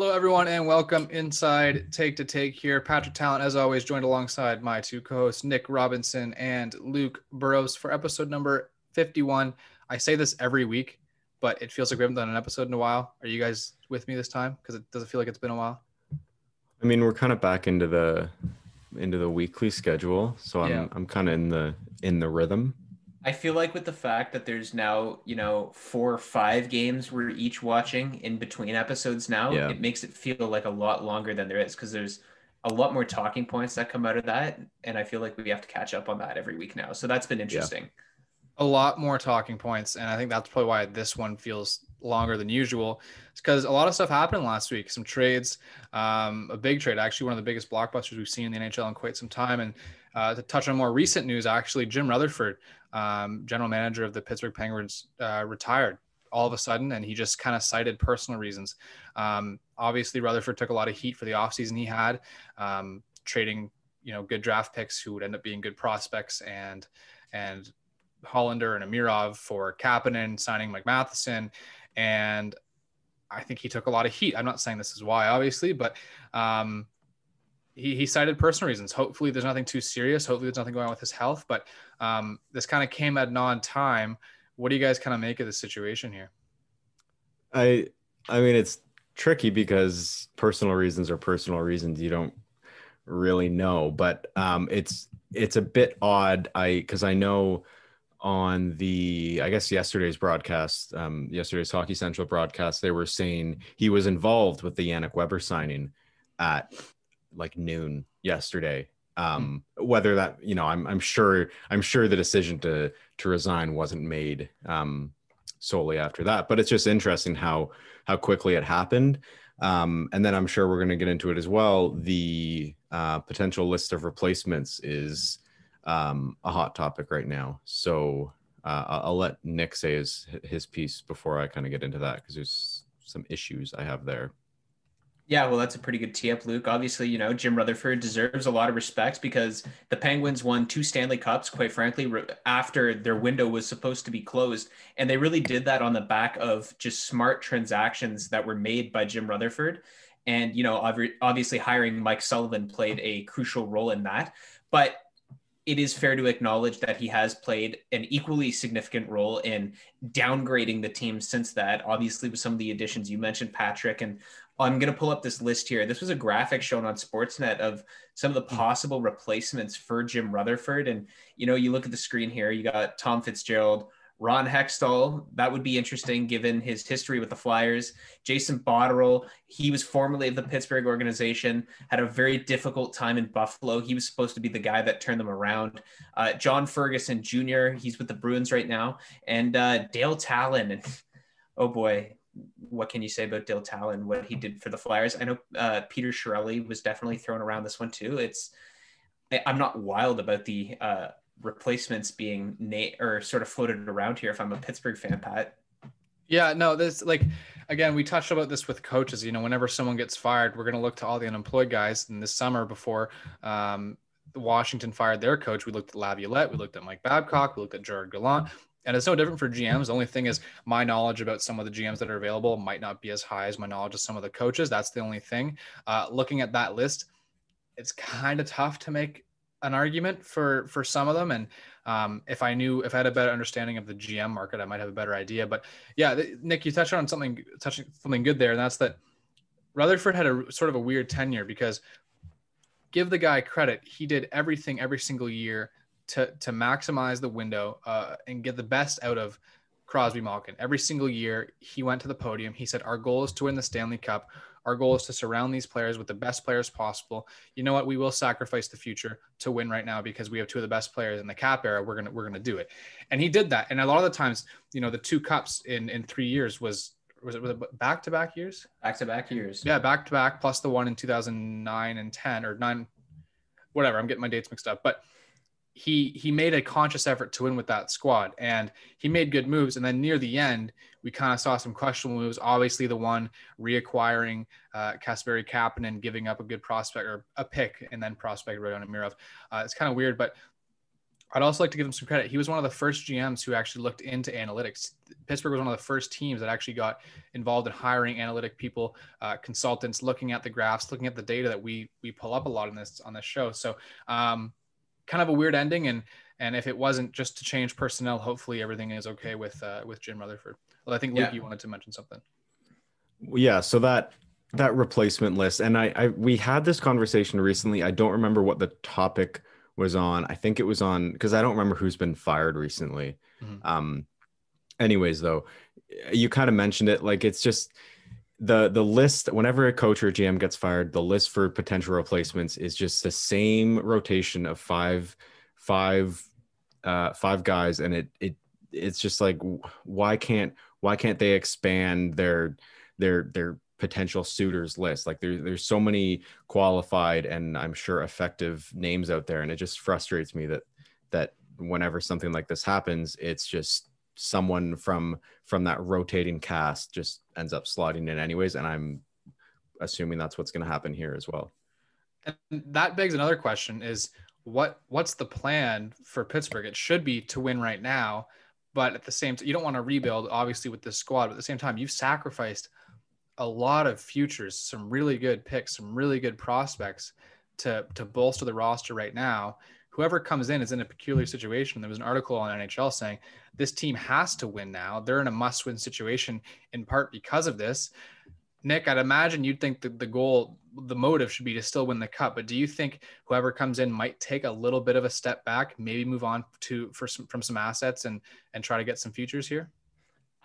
Hello, everyone, and welcome inside Take to Take here. Patrick Talent, as always, joined alongside my two co hosts, Nick Robinson and Luke Burrows, for episode number 51. I say this every week, but it feels like we haven't done an episode in a while. Are you guys with me this time? Because it doesn't feel like it's been a while. I mean, we're kind of back into the into the weekly schedule, so I'm Yeah. I'm kind of in the in the rhythm. I feel like with the fact that there's now, you know, four or five games we're each watching in between episodes now, Yeah. it makes it feel like a lot longer than there is because there's a lot more talking points that come out of that. And I feel like we have to catch up on that every week now. So that's been interesting. a lot more talking points and i think that's probably why this one feels longer than usual it's because a lot of stuff happened last week some trades um, a big trade actually one of the biggest blockbusters we've seen in the nhl in quite some time and uh, to touch on more recent news actually jim rutherford um, general manager of the pittsburgh penguins uh, retired all of a sudden and he just kind of cited personal reasons um, obviously rutherford took a lot of heat for the offseason he had um, trading you know good draft picks who would end up being good prospects and and Hallander and Amirov for Kapanen, signing Mike Matheson. And I think he took a lot of heat. I'm not saying this is why, obviously, but um, he, he cited personal reasons. Hopefully, there's nothing too serious. Hopefully, there's nothing going on with his health. But um, this kind of came at an time. What do you guys kind of make of the situation here? I I mean, it's tricky because personal reasons are personal reasons. You don't really know, but um, it's it's a bit odd. I because I know on the I guess yesterday's broadcast, um, yesterday's Hockey Central broadcast, they were saying he was involved with the Yannick Weber signing at like noon yesterday. Um, whether that you know, I'm I'm sure I'm sure the decision to to resign wasn't made um, solely after that, but it's just interesting how how quickly it happened. Um, and then I'm sure we're going to get into it as well. The uh, potential list of replacements is um, a hot topic right now. So uh, I'll I'll let Nick say his his piece before I kind of get into that because there's some issues I have there. Yeah, well, that's a pretty good tee up, Luke. Obviously, you know, Jim Rutherford deserves a lot of respect because the Penguins won two Stanley Cups, quite frankly, after their window was supposed to be closed. And they really did that on the back of just smart transactions that were made by Jim Rutherford. And, you know, obvi- obviously hiring Mike Sullivan played a crucial role in that. But it is fair to acknowledge that he has played an equally significant role in downgrading the team since that. Obviously, with some of the additions you mentioned, Patrick, and I'm going to pull up this list here. This was a graphic shown on Sportsnet of some of the possible replacements for Jim Rutherford. And, you know, you look at the screen here, you got Tom Fitzgerald, Ron Hextall. That would be interesting given his history with the Flyers. Jason Botterill, he was formerly of the Pittsburgh organization, had a very difficult time in Buffalo. He was supposed to be the guy that turned them around. Uh, John Ferguson Jr., he's with the Bruins right now. And uh, Dale Tallon. And oh boy, what can you say about Dale and what he did for the Flyers? I know uh, Peter Chiarelli was definitely thrown around this one too. It's I'm not wild about the uh, replacements being na- or sort of floated around here. If I'm a Pittsburgh fan, Pat. Yeah, no, this like again, we touched about this with coaches. You know, whenever someone gets fired, we're going to look to all the unemployed guys. And this summer, before um, Washington fired their coach, we looked at Laviolette, we looked at Mike Babcock, we looked at Gerard Gallant. And it's no different for GMs. The only thing is, my knowledge about some of the GMs that are available might not be as high as my knowledge of some of the coaches. That's the only thing. Uh, looking at that list, it's kind of tough to make an argument for for some of them. And um, if I knew, if I had a better understanding of the GM market, I might have a better idea. But yeah, Nick, you touched on something, touching something good there, and that's that Rutherford had a sort of a weird tenure because give the guy credit, he did everything every single year to to maximize the window uh, and get the best out of Crosby Malkin. Every single year, he went to the podium. He said, "Our goal is to win the Stanley Cup. Our goal is to surround these players with the best players possible. You know what? We will sacrifice the future to win right now because we have two of the best players in the cap era. We're gonna we're gonna do it." And he did that. And a lot of the times, you know, the two cups in in three years was was it, was it back to back years? Back to back years. Yeah, back to back plus the one in 2009 and 10 or 9 whatever, I'm getting my dates mixed up. But he he made a conscious effort to win with that squad and he made good moves and then near the end we kind of saw some questionable moves obviously the one reacquiring uh Kasperi Kapanen giving up a good prospect or a pick and then prospect right on Amirov uh, it's kind of weird but I'd also like to give him some credit. He was one of the first GMs who actually looked into analytics. Pittsburgh was one of the first teams that actually got involved in hiring analytic people, uh, consultants, looking at the graphs, looking at the data that we we pull up a lot on this on this show. So, um, kind of a weird ending, and and if it wasn't just to change personnel, hopefully everything is okay with uh, with Jim Rutherford. Well, I think Luke, yeah. you wanted to mention something. Yeah. So that that replacement list, and I, I we had this conversation recently. I don't remember what the topic was on. I think it was on because I don't remember who's been fired recently. Mm-hmm. Um, anyways, though, you kind of mentioned it. Like it's just the the list. Whenever a coach or GM gets fired, the list for potential replacements is just the same rotation of five, five, uh, five guys, and it it it's just like why can't why can't they expand their their their potential suitors list. Like there, there's so many qualified and I'm sure effective names out there, and it just frustrates me that that whenever something like this happens, it's just someone from from that rotating cast just ends up slotting in anyways. And I'm assuming that's what's going to happen here as well. And that begs another question: Is what what's the plan for Pittsburgh? It should be to win right now, but at the same time, you don't want to rebuild, obviously, with this squad. But at the same time, you've sacrificed a lot of futures, some really good picks, some really good prospects to to bolster the roster right now. Whoever comes in is in a peculiar situation. There was an article on NHL saying this team has to win now. They're in a must-win situation in part because of this. Nick, I'd imagine you'd think that the goal, the motive should be to still win the cup. But do you think whoever comes in might take a little bit of a step back, maybe move on to for some from some assets and and try to get some futures here?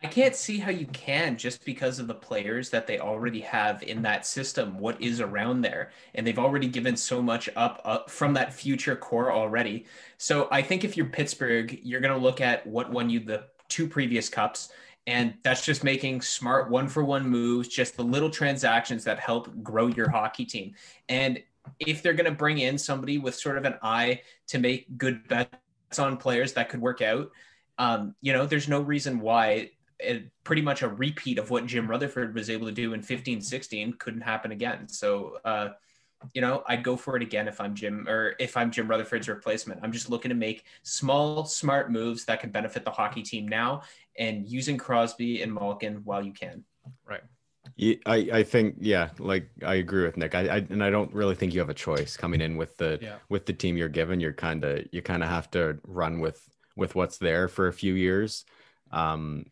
I can't see how you can just because of the players that they already have in that system, what is around there. And they've already given so much up, up from that future core already. So I think if you're Pittsburgh, you're going to look at what won you the two previous cups. And that's just making smart one for one moves, just the little transactions that help grow your hockey team. And if they're going to bring in somebody with sort of an eye to make good bets on players that could work out, um, you know, there's no reason why a, pretty much a repeat of what Jim Rutherford was able to do in 15 16 couldn't happen again. So, uh, you know, I'd go for it again if I'm Jim or if I'm Jim Rutherford's replacement. I'm just looking to make small, smart moves that can benefit the hockey team now and using Crosby and Malkin while you can. Right. Yeah, I, I think yeah, like I agree with Nick. I, I and I don't really think you have a choice coming in with the yeah. with the team you're given. You're kind of you kind of have to run with with what's there for a few years. Um,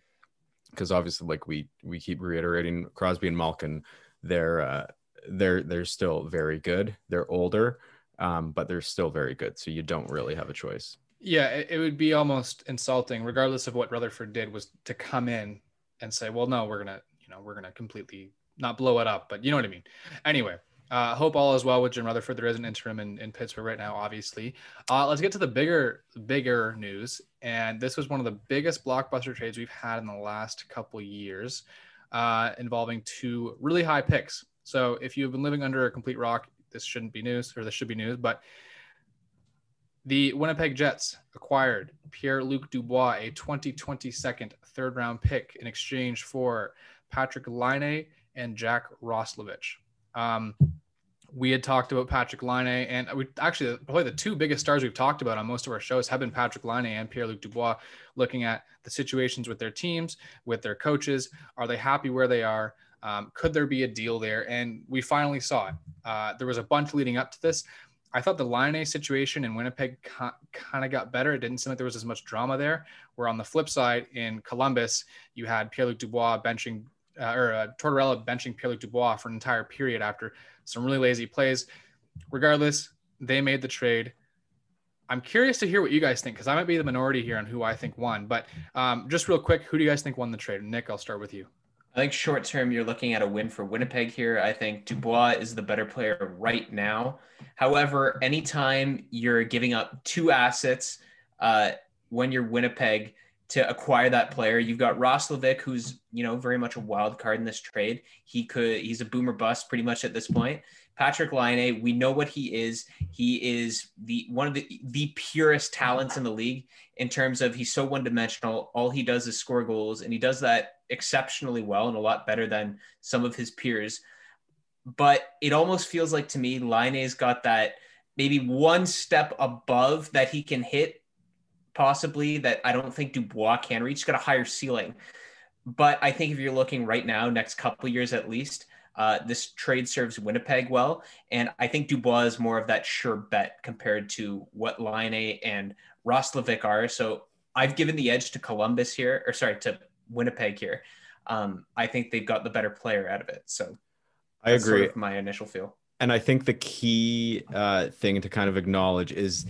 because obviously like we we keep reiterating Crosby and Malkin they're uh, they're they're still very good. They're older um, but they're still very good so you don't really have a choice. Yeah it, it would be almost insulting regardless of what Rutherford did was to come in and say well no we're gonna you know we're gonna completely not blow it up but you know what I mean. Anyway uh, hope all is well with Jim Rutherford. There is an interim in, in Pittsburgh right now, obviously. Uh, let's get to the bigger, bigger news. And this was one of the biggest blockbuster trades we've had in the last couple years, uh, involving two really high picks. So if you've been living under a complete rock, this shouldn't be news, or this should be news. But the Winnipeg Jets acquired Pierre Luc Dubois, a 2020 second third round pick, in exchange for Patrik Laine and Jack Roslovic. Um, we had talked about Patrik Laine, and we actually probably the two biggest stars we've talked about on most of our shows have been Patrik Laine and Pierre Luc Dubois, looking at the situations with their teams, with their coaches. Are they happy where they are? Um, could there be a deal there? And we finally saw it. Uh, there was a bunch leading up to this. I thought the Laine situation in Winnipeg kind of got better. It didn't seem like there was as much drama there. Where on the flip side, in Columbus, you had Pierre Luc Dubois benching uh, or uh, Tortorella benching Pierre Luc Dubois for an entire period after some really lazy plays. Regardless, they made the trade. I'm curious to hear what you guys think because I might be the minority here on who I think won. But um, just real quick, who do you guys think won the trade? Nick, I'll start with you. I think short term, you're looking at a win for Winnipeg here. I think Dubois is the better player right now. However, anytime you're giving up two assets uh, when you're Winnipeg, to acquire that player. You've got Roslovic, who's you know very much a wild card in this trade. He could he's a boomer bust pretty much at this point. Patrik Laine, we know what he is. He is the one of the the purest talents in the league in terms of he's so one dimensional. All he does is score goals, and he does that exceptionally well and a lot better than some of his peers. But it almost feels like to me, Laine's got that maybe one step above that he can hit possibly that I don't think Dubois can reach. He's got a higher ceiling. But I think if you're looking right now, next couple years at least, uh, this trade serves Winnipeg well. And I think Dubois is more of that sure bet compared to what Laine and Roslovic are. So I've given the edge to Columbus here, or sorry, to Winnipeg here. Um, I think they've got the better player out of it. So I agree. Sort of my initial feel. And I think the key uh, thing to kind of acknowledge is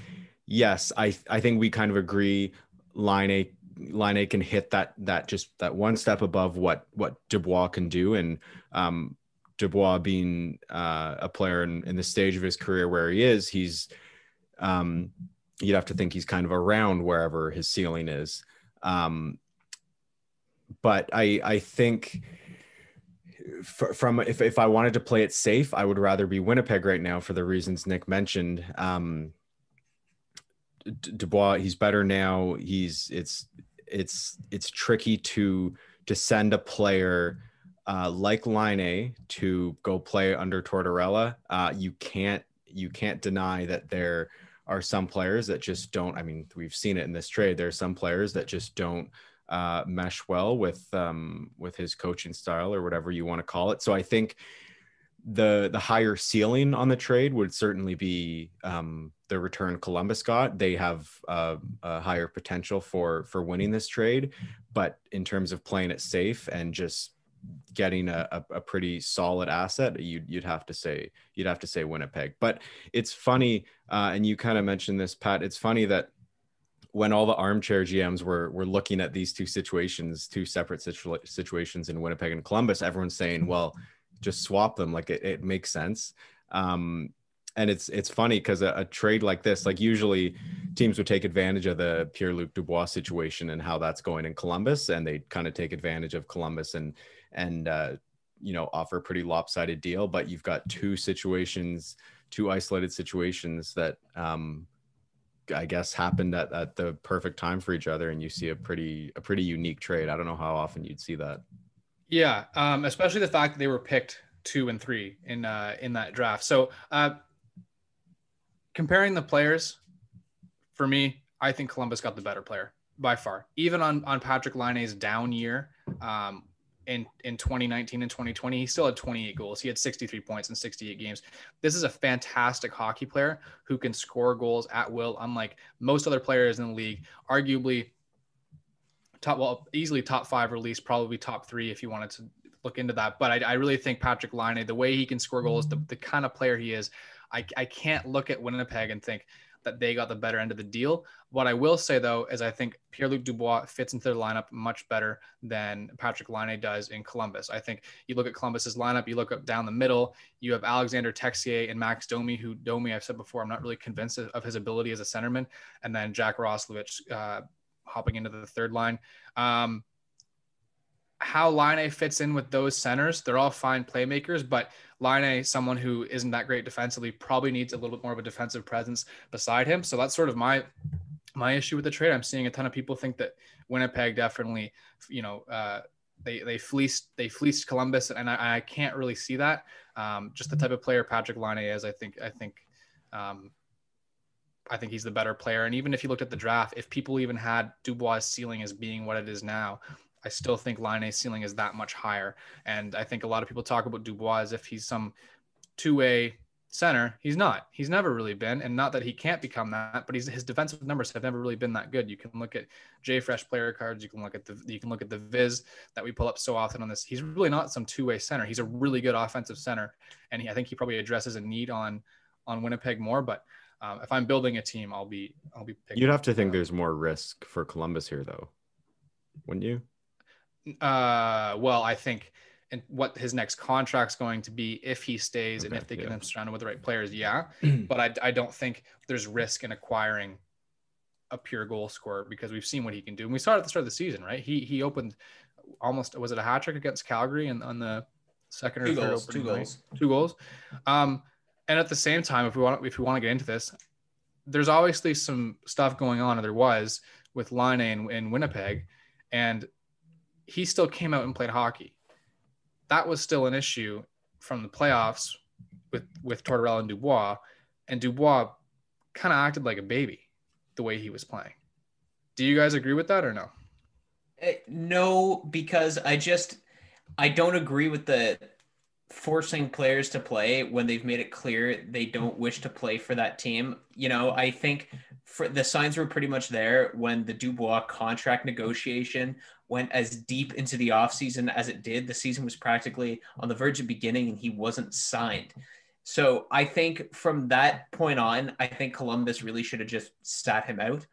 yes, I I think we kind of agree. Laine Line A can hit that that just that one step above what what Dubois can do, and um, Dubois being uh, a player in, in the stage of his career where he is, he's um, you'd have to think he's kind of around wherever his ceiling is. Um, but I I think from if if I wanted to play it safe, I would rather be Winnipeg right now for the reasons Nick mentioned. Um, Dubois, he's better now. He's it's it's it's tricky to to send a player uh, like Laine to go play under Tortorella. Uh, you can't you can't deny that there are some players that just don't. I mean, we've seen it in this trade. There are some players that just don't uh, mesh well with um, with his coaching style or whatever you want to call it. So I think the the higher ceiling on the trade would certainly be um, the return Columbus got. They have uh, a higher potential for for winning this trade, but in terms of playing it safe and just getting a, a, pretty solid asset, you'd, you'd have to say you'd have to say Winnipeg. But it's funny, uh, and you kind of mentioned this, Pat. It's funny that when all the armchair GMs were were looking at these two situations, two separate situa- situations in Winnipeg and Columbus, everyone's saying, "Well, just swap them. Like it, it makes sense." Um, and it's it's funny because a, a, trade like this, like usually teams would take advantage of the Pierre Luc Dubois situation and how that's going in Columbus, and they kind of take advantage of Columbus and and uh, you know offer a pretty lopsided deal. But you've got two situations, two isolated situations that um, I guess happened at, at the perfect time for each other, and you see a pretty a pretty unique trade. I don't know how often you'd see that. Yeah, um, especially the fact that they were picked two and three in uh, in that draft. So uh, comparing the players, for me, I think Columbus got the better player by far. Even on on Patrik Laine's down year, um, in in 2019 and 2020 he still had 28 goals he had 63 points in 68 games this is a fantastic hockey player who can score goals at will unlike most other players in the league arguably top well easily top five release probably top three if you wanted to look into that but i, I really think Patrik Laine the way he can score goals the, the kind of player he is I, I can't look at winnipeg and think that they got the better end of the deal. What I will say though is I think Pierre Luc Dubois fits into their lineup much better than Patrik Laine does in Columbus. I think you look at Columbus's lineup, you look up down the middle, you have Alexandre Texier and Max Domi, who Domi, I've said before, I'm not really convinced of his ability as a centerman, and then Jack Roslovic uh, hopping into the third line. Um, how Laine fits in with those centers, they're all fine playmakers, but Laine, someone who isn't that great defensively, probably needs a little bit more of a defensive presence beside him. So that's sort of my my issue with the trade. I'm seeing a ton of people think that Winnipeg definitely, you know, uh, they they fleeced they fleeced Columbus, and I, I can't really see that. Um, just the type of player Patrik Laine is, I think I think um, I think he's the better player. And even if you looked at the draft, if people even had Dubois' ceiling as being what it is now, I still think Laine's ceiling is that much higher. And I think a lot of people talk about Dubois as if he's some two-way center. He's not. He's never really been, and not that he can't become that, but his defensive numbers have never really been that good. You can look at JFresh player cards. You can look at the you can look at the Viz that we pull up so often on this. He's really not some two-way center. He's a really good offensive center, and he, I think he probably addresses a need on on Winnipeg more. But um, if I'm building a team, I'll be I'll be. You'd have to think there's more risk for Columbus here, though, wouldn't you? Uh, well, I think and what his next contract's going to be if he stays okay, and if they yeah. get him surrounded with the right players, yeah. but I, I don't think there's risk in acquiring a pure goal scorer because we've seen what he can do. And we saw it at the start of the season, right? He he opened almost was it a hat trick against Calgary and on the second or two third goals, two goals, two goals. Um, and at the same time, if we want if we want to get into this, there's obviously some stuff going on, or there was with Laine in, in Winnipeg, and he still came out and played hockey. That was still an issue from the playoffs with with Tortorella and Dubois, and Dubois kind of acted like a baby the way he was playing. Do you guys agree with that or no? Uh, No, because I just I don't agree with the forcing players to play when they've made it clear they don't wish to play for that team. You know, I think for the signs were pretty much there when the Dubois contract negotiation went as deep into the offseason as it did. The season was practically on the verge of beginning and he wasn't signed. So I think from that point on, I think Columbus really should have just sat him out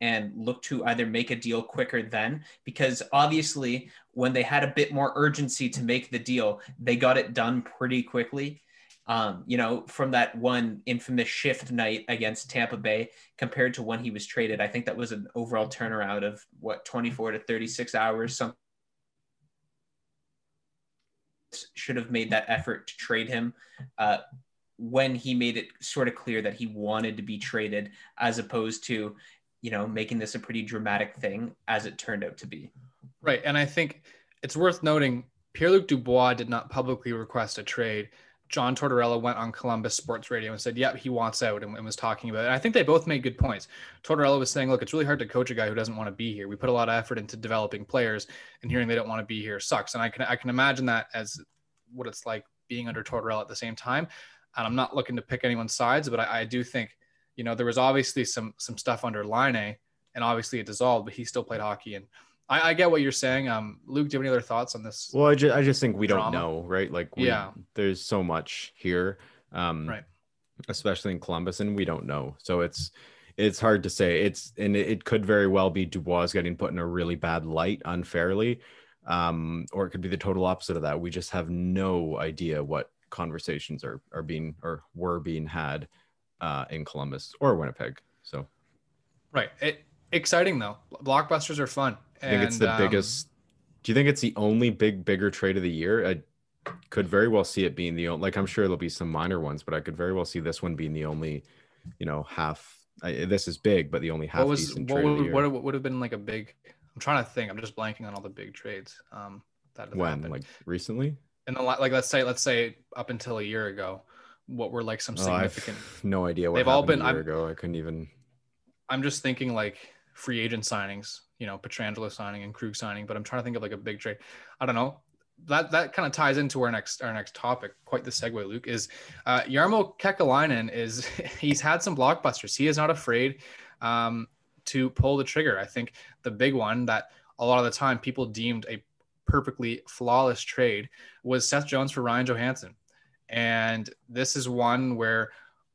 and look to either make a deal quicker then, because obviously when they had a bit more urgency to make the deal, they got it done pretty quickly. Um, you know, from that one infamous shift night against Tampa Bay compared to when he was traded, I think that was an overall turnaround of what 24 to 36 hours. something should have made that effort to trade him uh, when he made it sort of clear that he wanted to be traded, as opposed to, you know, making this a pretty dramatic thing as it turned out to be. Right. And I think it's worth noting Pierre Luc Dubois did not publicly request a trade. John Tortorella went on Columbus Sports Radio and said, "Yep, he wants out," and, and was talking about it. And I think they both made good points. Tortorella was saying, "Look, it's really hard to coach a guy who doesn't want to be here. We put a lot of effort into developing players, and hearing they don't want to be here sucks." And I can I can imagine that as what it's like being under Tortorella at the same time. And I'm not looking to pick anyone's sides, but I, I do think, you know, there was obviously some some stuff under Line, A, and obviously it dissolved, but he still played hockey. And I, I get what you're saying. Um, Luke, do you have any other thoughts on this? Well, I just, I just think we don't know, right? Like, we, Yeah. there's so much here, um, Right. especially in Columbus, and we don't know. So it's, it's hard to say. It's, and it, it could very well be Dubois getting put in a really bad light unfairly, um, or it could be the total opposite of that. We just have no idea what conversations are are being or were being had uh, in Columbus or Winnipeg. So Right. It, exciting though. Blockbusters are fun. I think it's the um, biggest. Do you think it's the only big, bigger trade of the year? I could very well see it being the only. Like I'm sure there'll be some minor ones, but I could very well see this one being the only. You know, half. I, this is big, but the only half What was decent what trade of the would, year. what would- have been like a big? I'm trying to think. I'm just blanking on all the big trades. Um, that when happened. like recently? in the la- like let's say let's say up until a year ago, what were like some Oh, significant? no idea what They've all been- a year I'm- ago. I couldn't even. I'm just thinking like free agent signings, you know, Pietrangelo signing and Krug signing, but I'm trying to think of like a big trade. I don't know. That that kind of ties into our next our next topic. Quite the segue, Luke. Is uh, Jarmo Kekalainen is he's had some blockbusters. He is not afraid um, to pull the trigger. I think the big one that a lot of the time people deemed a perfectly flawless trade was Seth Jones for Ryan Johansen, and this is one where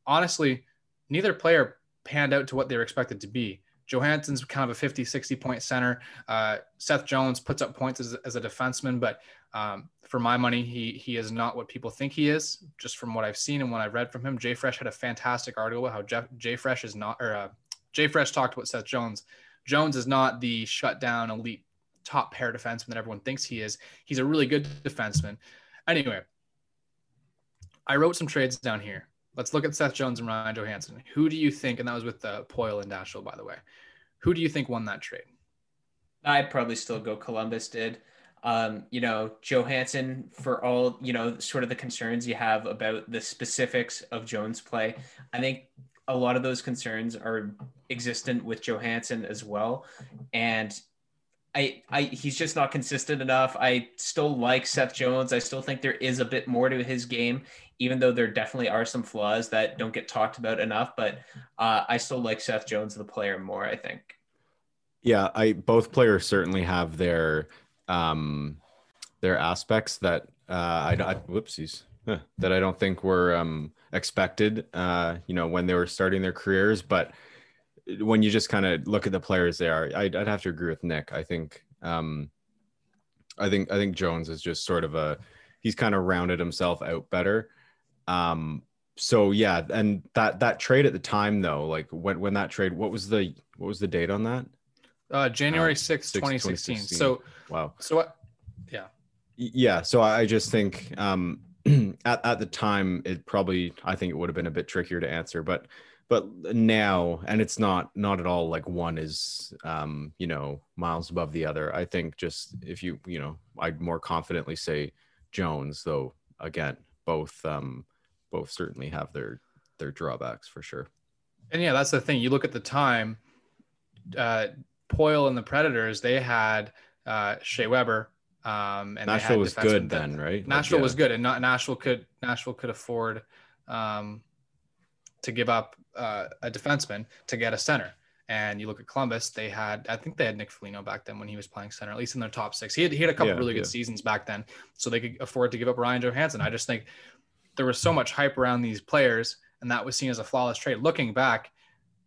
honestly neither player panned out to what they were expected to be. Johansen's kind of a 50, 60 point center. Uh, Seth Jones puts up points as, as a defenseman, but um, for my money, he he is not what people think he is. Just from what I've seen and what I've read from him, JFresh had a fantastic article about how Jeff, JFresh is not, or uh, JFresh talked about Seth Jones. Jones is not the shutdown elite top pair defenseman that everyone thinks he is. He's a really good defenseman. Anyway, I wrote some trades down here. Let's look at Seth Jones and Ryan Johansen. Who do you think, and that was with uh, Poile and Dashiell, by the way, who do you think won that trade? I'd probably still go Columbus did. Um, you know, Johansen, for all, you know, sort of the concerns you have about the specifics of Jones' play, I think a lot of those concerns are existent with Johansen as well. And I, I, he's just not consistent enough. I still like Seth Jones. I still think there is a bit more to his game, even though there definitely are some flaws that don't get talked about enough. But uh, I still like Seth Jones, the player, more. I think. Yeah, I both players certainly have their um their aspects that uh I, I whoopsies huh, that I don't think were um expected uh you know when they were starting their careers but when you just kind of look at the players they are I'd, I'd have to agree with Nick I think um I think I think Jones is just sort of a he's kind of rounded himself out better um so yeah and that that trade at the time though like when when that trade what was the what was the date on that Uh, January Uh, 6th, 6th, 2016. 2016. So, wow so what? Yeah. yeah so i just think um at, at the time it probably i think it would have been a bit trickier to answer but but now and it's not not at all like one is um you know miles above the other i think just if you you know i'd more confidently say jones though again both um both certainly have their their drawbacks for sure And yeah, that's the thing. You look at the time, uh, Poile and the Predators, they had uh, Shea Weber. Um, and Nashville was good then, right? Nashville like, yeah. was good, and not, Nashville could Nashville could afford um, to give up uh, a defenseman to get a center. And you look at Columbus, they had, I think they had Nick Foligno back then when he was playing center, at least in their top six. He had, he had a couple yeah, really good yeah. seasons back then, so they could afford to give up Ryan Johansen. I just think there was so much hype around these players, and that was seen as a flawless trade. Looking back,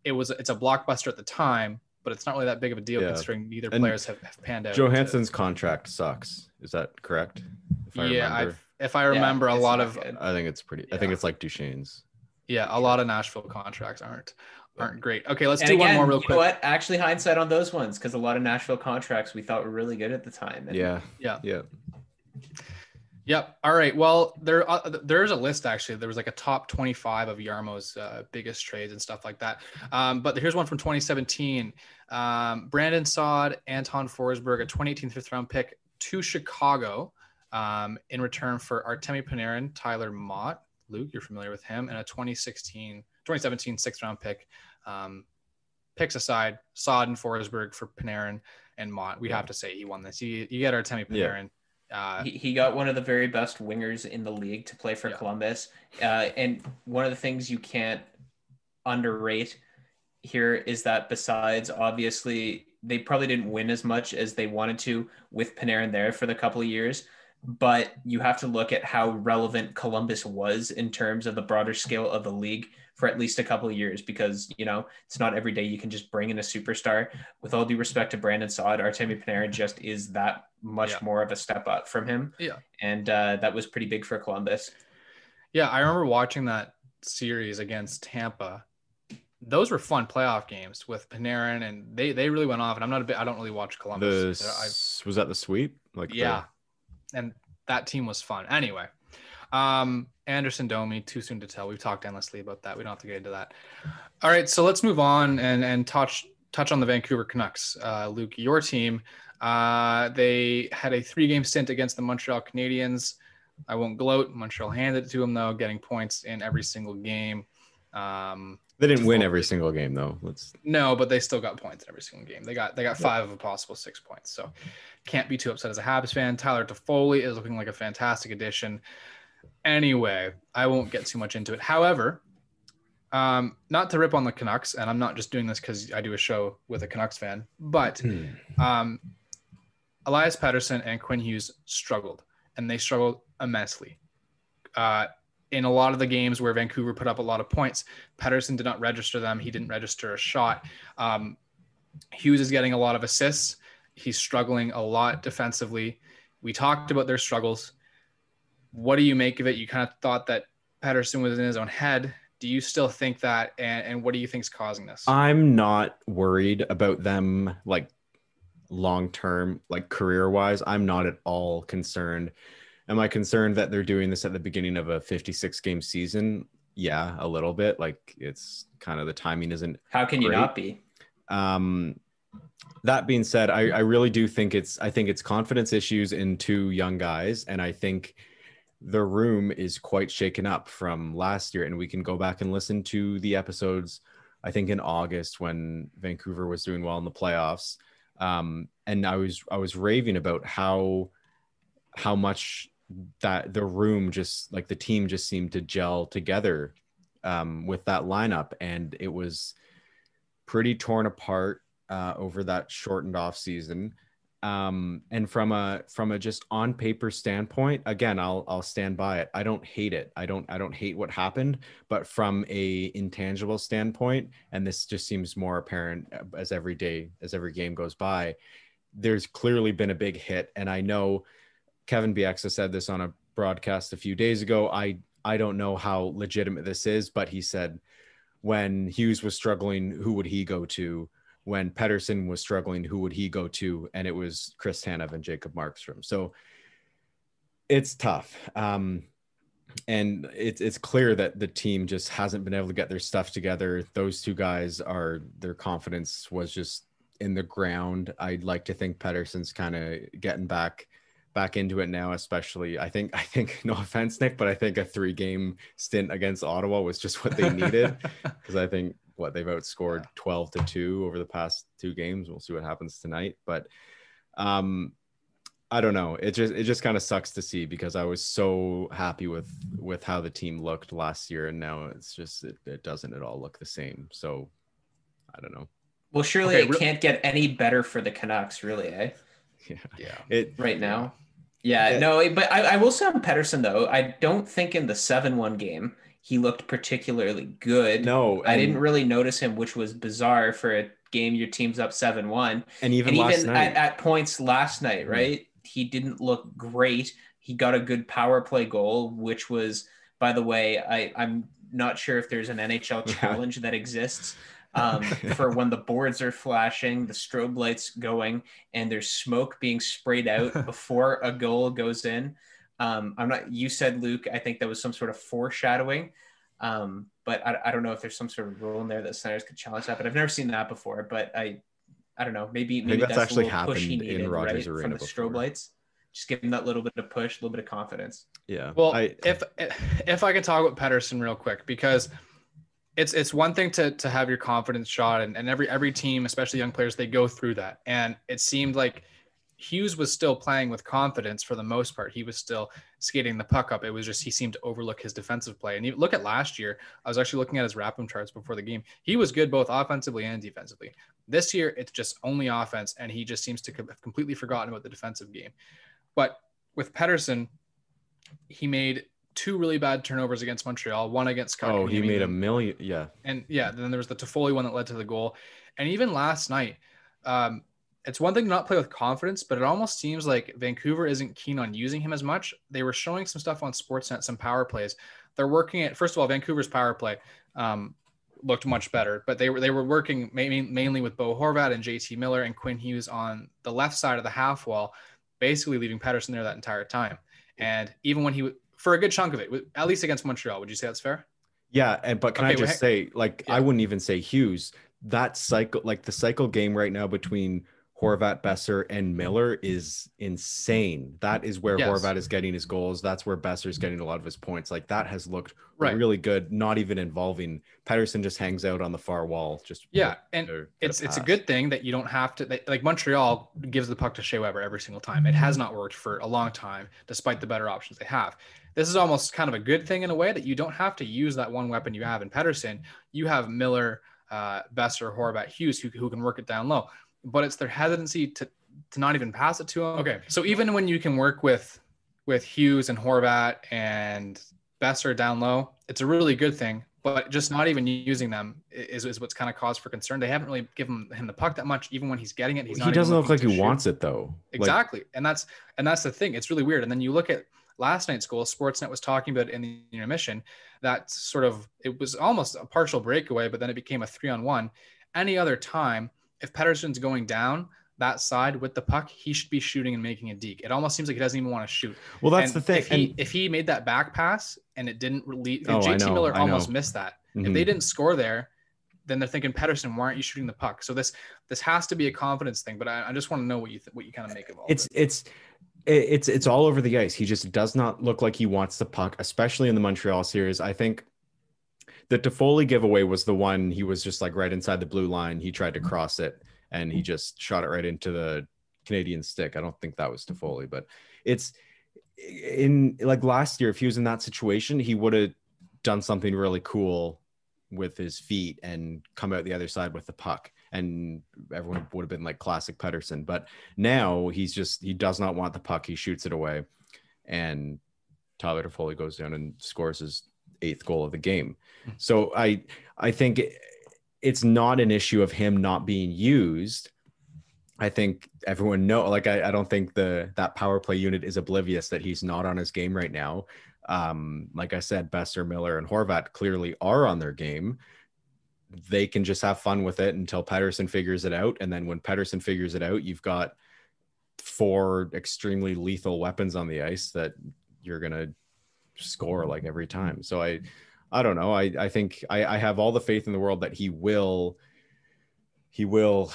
it was it's a blockbuster at the time, but it's not really that big of a deal yeah. considering neither and players have, have, panned out. Johansen's to, contract sucks. Is that correct? If I yeah, remember. if I remember, a lot of I think it's pretty. I think it's like Duchene's. Yeah, a lot of Nashville contracts aren't aren't great. Okay, let's and do again, one more real quick. what? Actually, hindsight on those ones because a lot of Nashville contracts we thought were really good at the time. And, yeah, yeah, yeah. Yep. All right. Well, there uh, there's a list actually. There was like a top 25 of Jarmo's uh, biggest trades and stuff like that. Um, but here's one from 2017. Um, Brandon Saad, Anton Forsberg, a 2018 fifth round pick to Chicago um, in return for Artemi Panarin, Tyler Motte, Luke, you're familiar with him, and a 2016, 2017 sixth round pick. Um, picks aside, Saad and Forsberg for Panarin and Motte. We have to say he won this. You, you get Artemi Panarin. Yeah. Uh, he, he got one of the very best wingers in the league to play for yeah. Columbus. Uh, and one of the things you can't underrate here is that besides obviously they probably didn't win as much as they wanted to with Panarin there for the couple of years, but you have to look at how relevant Columbus was in terms of the broader scale of the league for at least a couple of years because you know it's not every day you can just bring in a superstar. With all due respect to Brandon Saad, Artemi Panarin just is that much yeah. more of a step up from him. Yeah, and uh, that was pretty big for Columbus. Yeah, I remember watching that series against Tampa. Those were fun playoff games with Panarin, and they they really went off. And I'm not a bit. I don't really watch Columbus. The, was that the sweep? Like yeah, the... and that team was fun. Anyway, um, Anderson Domi, too soon to tell. We've talked endlessly about that. We don't have to get into that. All right, so let's move on and and touch touch on the Vancouver Canucks. Uh, Luke, your team, uh, they had a three game stint against the Montreal Canadiens. I won't gloat. Montreal handed it to them though, getting points in every single game. Um, they didn't win every single game though. Let's no, but they still got points in every single game. They got they got five of a possible six points. So can't be too upset as a Habs fan. Tyler Toffoli is looking like a fantastic addition. Anyway, I won't get too much into it. However, um, not to rip on the Canucks, and I'm not just doing this because I do a show with a Canucks fan, but hmm. um, Elias Pettersson and Quinn Hughes struggled, and they struggled immensely. Uh, in a lot of the games where Vancouver put up a lot of points, Pettersson did not register them. He didn't register a shot. Um, Hughes is getting a lot of assists. He's struggling a lot defensively. We talked about their struggles what do you make of it? You kind of thought that Pettersson was in his own head. Do you still think that? And, and what do you think is causing this? I'm not worried about them like long term, like career wise. I'm not at all concerned. Am I concerned that they're doing this at the beginning of a 56 game season? Yeah, a little bit. Like it's kind of the timing isn't. How can great. you not be? Um, that being said, I, I really do think it's I think it's confidence issues in two young guys, and I think the room is quite shaken up from last year and we can go back and listen to the episodes i think in august when vancouver was doing well in the playoffs um, and i was i was raving about how how much that the room just like the team just seemed to gel together um, with that lineup. And it was pretty torn apart uh, over that shortened off season. Um, and from a from a just on paper standpoint again i'll i'll stand by it. I don't hate it. I don't i don't hate what happened. But from a intangible standpoint and this just seems more apparent as every day as every game goes by there's clearly been a big hit. And i know kevin bieksa said this on a broadcast a few days ago i i don't know how legitimate this is but he said when hughes was struggling who would he go to when Pettersson was struggling, who would he go to? And it was Chris Tanev and Jacob Markstrom. So it's tough. Um, and it's it's clear that the team just hasn't been able to get their stuff together. Those two guys are their confidence was just in the ground. I'd like to think Pettersson's kind of getting back back into it now, especially. I think I think no offense, Nick, but I think a three game stint against Ottawa was just what they needed because I think what they've outscored Yeah. 12 to 2 over the past two games. We'll see what happens tonight. But um I don't know. It just it just kind of sucks to see because I was so happy with with how the team looked last year and now it's just it, it doesn't at all look the same. So I don't know. Well, surely Okay, it re- can't get any better for the Canucks, really, eh? Yeah. Yeah. It Right now. Yeah, Yeah. no, but I, I will say on Pettersson though, I don't think in the seven-one game he looked particularly good. no, I didn't really notice him, which was bizarre for a game your team's up seven-one. and even and last even night. at, at points last night, Mhm. right? He didn't look great. He got a good power play goal, which was, by the way, I, I'm not sure if there's an NHL challenge that exists um, for when the boards are flashing, the strobe lights going, and there's smoke being sprayed out before a goal goes in. Um, I'm not. You said Luke. I think that was some sort of foreshadowing. Um, but I, I don't know if there's some sort of rule in there that centers could challenge that. But I've never seen that before. But I, I don't know. Maybe think maybe that's that's, actually a little push he happened in needed, Rogers right, Arena from the strobe lights. Just give him that little bit of push, a little bit of confidence. yeah. Well, I, if if I could talk about Pettersson real quick, because it's it's one thing to to have your confidence shot, and, and every every team, especially young players, they go through that. And it seemed like Hughes was still playing with confidence for the most part. He was still skating the puck up. It was just he seemed to overlook his defensive play. And you look at last year, I was actually looking at his RAPM charts before the game. He was good both offensively and defensively. This year, it's just only offense, and he just seems to have completely forgotten about the defensive game. But with Pettersson, he made two really bad turnovers against Montreal, one against Scott. oh, he made a million. Yeah. and yeah, then there was the Toffoli one that led to the goal. And even last night, um, it's one thing to not play with confidence, but it almost seems like Vancouver isn't keen on using him as much. They were showing some stuff on Sportsnet, some power plays. They're working at first of all, Vancouver's power play um, looked much better, but they were they were working mainly with Bo Horvat and JT Miller and Quinn Hughes on the left side of the half wall, basically leaving Pettersson there that entire time. And even when he for a good chunk of it, at least against Montreal, would you say that's fair? Yeah, and but can I Okay, well, just say, like, I wouldn't even say Hughes. That cycle, like the cycle game right now between Horvat, Boeser, and Miller is insane. That is where Yes. Horvat is getting his goals. That's where Boeser is getting a lot of his points. Like that has looked Right. really good. Not even involving Pettersson just hangs out on the far wall. Just Yeah, and to it's it's a good thing that you don't have to that, like Montreal gives the puck to Shea Weber every single time. It has mm-hmm. not worked for a long time, despite the better options they have. This is almost kind of a good thing in a way that you don't have to use that one weapon you have in Pettersson. You have Miller, uh, Boeser, Horvat, Hughes who, who can work it down low, but it's their hesitancy to to not even pass it to him. Okay, so even when you can work with with Hughes and Horvat and Boeser down low, it's a really good thing. But just not even using them is, is what's kind of cause for concern. They haven't really given him the puck that much. Even when he's getting it, he's not he doesn't look like he shoot. wants it though. Like, Exactly, and that's and that's the thing. It's really weird. And then you look at last night's goal. Sportsnet was talking about in the intermission that sort of it was almost a partial breakaway, but then it became a three on one. Any other time, if Pettersson's going down that side with the puck, he should be shooting and making a deke. It almost seems like he doesn't even want to shoot. well, that's And the thing. If he and- if he made that back pass and it didn't release, Oh, JT know, Miller almost missed that. If Mhm. they didn't score there, then they're thinking Pettersson, why aren't you shooting the puck? So this this has to be a confidence thing. But I, I just want to know what you th- what you kind of make of all. it's this. it's it- it's it's all over the ice. He just does not look like he wants the puck, especially in the Montreal series. I think the Toffoli giveaway was the one he was just like right inside the blue line. He tried to mm-hmm. cross it and he just shot it right into the Canadian stick. I don't think that was Toffoli, but it's in like last year. If he was in that situation, he would have done something really cool with his feet and come out the other side with the puck, and everyone would have been like classic Pettersson. But now he's just he does not want the puck. He shoots it away, and Tyler Toffoli goes down and scores his eighth goal of the game. So I I think it's not an issue of him not being used. I think everyone know like I, I don't think the that power play unit is oblivious that he's not on his game right now. Um, like I said, Boeser, Miller, and Horvat clearly are on their game. They can just have fun with it until Pettersson figures it out. And then when Pettersson figures it out, you've got four extremely lethal weapons on the ice that you're gonna score like every time. So I I don't know. I I think I, I have all the faith in the world that he will he will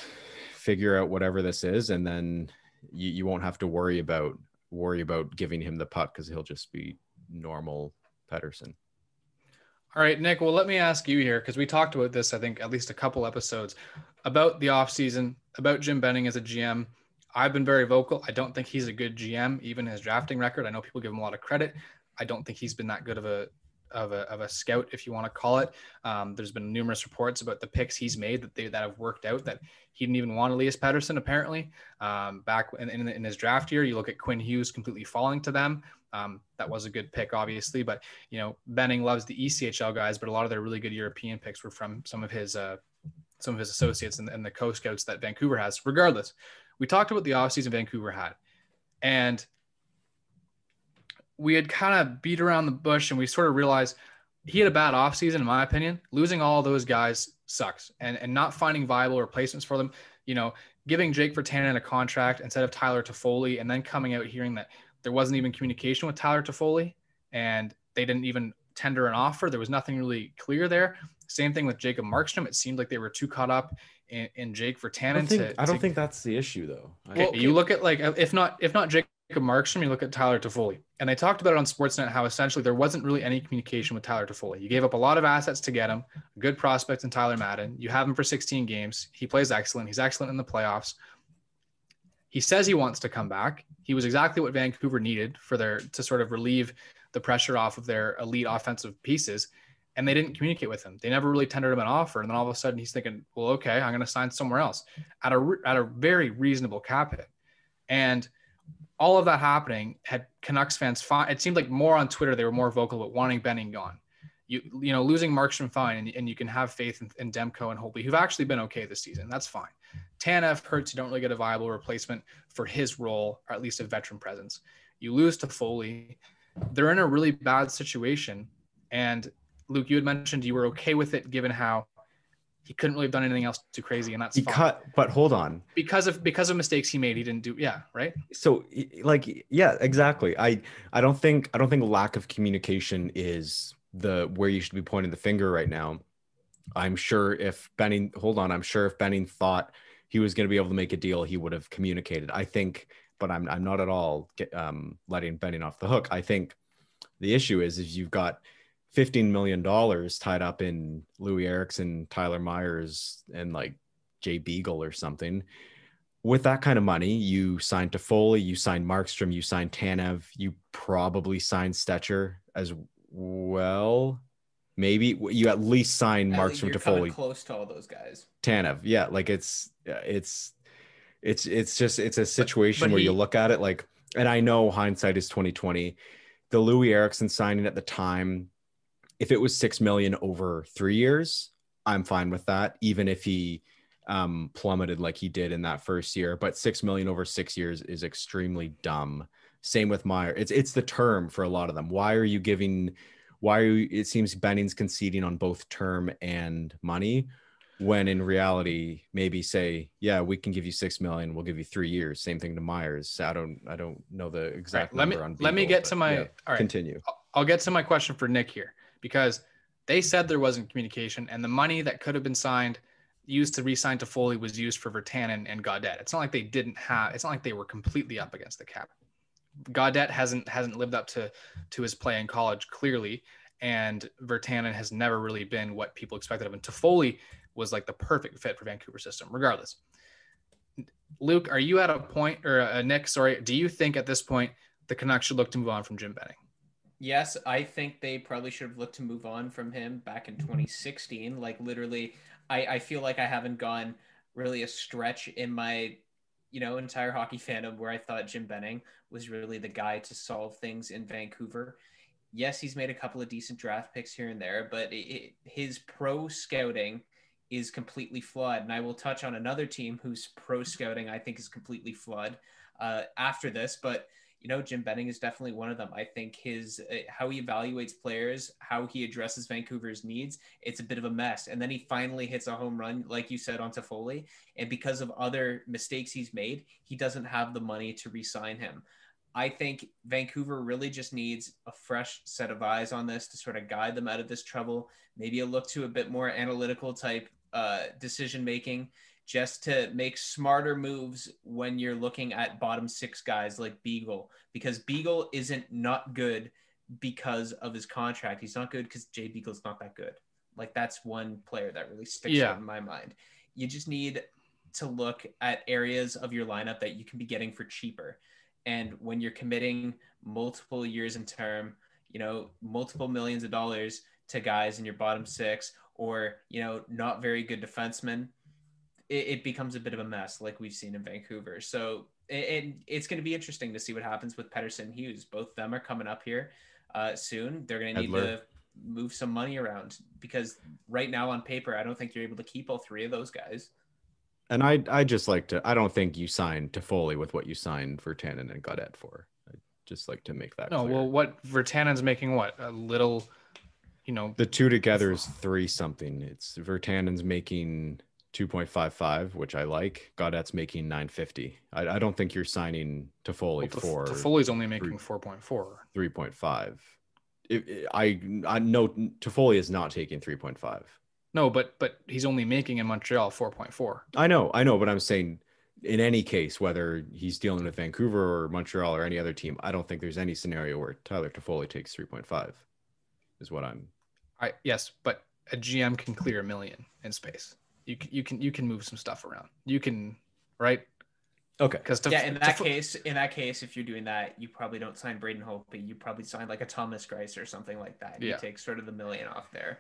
figure out whatever this is, and then you, you won't have to worry about worry about giving him the puck because he'll just be normal Pettersson. All right, Nick. Well, let me ask you here because we talked about this, I think, at least a couple episodes about the offseason, about Jim Benning as a GM. I've been very vocal. I don't think he's a good GM, even his drafting record. I know people give him a lot of credit. I don't think he's been that good of a of a, of a scout, if you want to call it. Um, there's been numerous reports about the picks he's made that they that have worked out. That he didn't even want Elias Pettersson apparently. Um, back in, in, in, his draft year, you look at Quinn Hughes completely falling to them. Um, that was a good pick, obviously, but you know Benning loves the ECHL guys, but a lot of their really good European picks were from some of his uh, some of his associates and, and the co scouts that Vancouver has. Regardless, we talked about the offseason Vancouver had, and we had kind of beat around the bush and we sort of realized he had a bad offseason, in my opinion. Losing all those guys sucks and, and not finding viable replacements for them. You know, giving Jake Virtanen a contract instead of Tyler Toffoli and then coming out hearing that there wasn't even communication with Tyler Toffoli and they didn't even tender an offer. There was nothing really clear there. Same thing with Jacob Markstrom. It seemed like they were too caught up in, in Jake Virtanen. I don't, think, to, I don't to, think that's the issue though. Well, you look at like if not if not Jake Markstrom, you look at Tyler Toffoli. And they talked about it on Sportsnet how essentially there wasn't really any communication with Tyler Toffoli. You gave up a lot of assets to get him, a good prospect in Tyler Madden. You have him for 16 games. He plays excellent. He's excellent in the playoffs. He says he wants to come back. He was exactly what Vancouver needed for their to sort of relieve the pressure off of their elite offensive pieces. And they didn't communicate with him. They never really tendered him an offer. And then all of a sudden he's thinking, well, okay, I'm going to sign somewhere else at a, at a very reasonable cap hit. And all of that happening had Canucks fans. It seemed like more on Twitter they were more vocal about wanting Benning gone. You you know losing Markstrom fine, and, and you can have faith in, in Demko and Holtby, who've actually been okay this season. That's fine. Tanev hurts. You don't really get a viable replacement for his role, or at least a veteran presence. You lose Toffoli. They're in a really bad situation. And Luke, you had mentioned you were okay with it given how he couldn't really have done anything else too crazy, and that's he fine. cut. But hold on, because of because of mistakes he made, he didn't do. Yeah, right. So, like, yeah, exactly. I I don't think I don't think lack of communication is the where you should be pointing the finger right now. I'm sure if Benning, hold on, I'm sure if Benning thought he was going to be able to make a deal, he would have communicated. I think, but I'm I'm not at all get, um, letting Benning off the hook. I think the issue is is you've got $15 million tied up in Loui Eriksson, Tyler Myers, and like Jay Beagle or something. With that kind of money, you signed Toffoli, you signed Markstrom, you signed Tanev, you probably signed Stecher as well. Maybe you at least signed Markstrom Toffoli. Close to all those guys. Tanev, yeah, like it's it's it's it's just it's a situation but, but where he, you look at it like, and I know hindsight is twenty twenty. The Loui Eriksson signing at the time if it was six million over three years, I'm fine with that. Even if he um, plummeted like he did in that first year, but six million over six years is extremely dumb. Same with Meyer. It's it's the term for a lot of them. Why are you giving? Why are you? It seems Benning's conceding on both term and money, when in reality, maybe say, yeah, we can give you six million. We'll give you three years. Same thing to Myers. I don't I don't know the exact right, let me, on. Beagle, let me get to my. Yeah, all right, continue. I'll get to my question for Nick here because they said there wasn't communication and the money that could have been signed used to re-sign Toffoli was used for Virtanen and Gaudette. It's not like they didn't have it's not like they were completely up against the cap. Gaudette hasn't hasn't lived up to to his play in college clearly and Virtanen has never really been what people expected of him. Toffoli was like the perfect fit for Vancouver system regardless. Luke, are you at a point or uh, Nick, sorry, do you think at this point the Canucks should look to move on from Jim Benning? Yes, I think they probably should have looked to move on from him back in 2016. Like literally, I, I feel like I haven't gone really a stretch in my, you know, entire hockey fandom where I thought Jim Benning was really the guy to solve things in Vancouver. Yes, he's made a couple of decent draft picks here and there, but it, it, his pro scouting is completely flawed. And I will touch on another team whose pro scouting I think is completely flawed uh, after this, but you know, Jim Benning is definitely one of them. I think his uh, how he evaluates players, how he addresses Vancouver's needs, it's a bit of a mess. And then he finally hits a home run, like you said, on Toffoli. And because of other mistakes he's made, he doesn't have the money to re-sign him. I think Vancouver really just needs a fresh set of eyes on this to sort of guide them out of this trouble. Maybe a look to a bit more analytical type uh, decision making just to make smarter moves when you're looking at bottom six guys like Beagle, because Beagle isn't not good because of his contract. He's not good because Jay Beagle's not that good. Like that's one player that really sticks Yeah. out in my mind. You just need to look at areas of your lineup that you can be getting for cheaper. And when you're committing multiple years in term, you know, multiple millions of dollars to guys in your bottom six or, you know, not very good defensemen, it, it becomes a bit of a mess like we've seen in Vancouver. So it, it- it's going to be interesting to see what happens with Pettersson and Hughes. Both of them are coming up here uh, soon. They're going to need Edler. to move some money around because right now on paper, I don't think you're able to keep all three of those guys. And I I just like to I don't think you signed Toffoli with what you signed for Tannen and Gaudette for. I just like to make that No, clear. well, what Virtanen's making what a little, you know, the two together is three something. It's Virtanen's making 2.55, which I like. Gaudette's making 950. I, I don't think you're signing to Toffoli for Toffoli's only making four point four. 3.5. If, I I know Toffoli is not taking 3.5. No, but but he's only making in Montreal four point four. I know, I know, but I'm saying in any case, whether he's dealing with Vancouver or Montreal or any other team, I don't think there's any scenario where Tyler Toffoli takes 3.5. Is what I'm. I yes, but a GM can clear a million in space. You can you can you can move some stuff around. You can right Okay. because yeah, in that case, in that case, if you're doing that, you probably don't sign Braden Holtby. You probably sign like a Thomas Greiss or something like that. Yeah. You take sort of the million off there.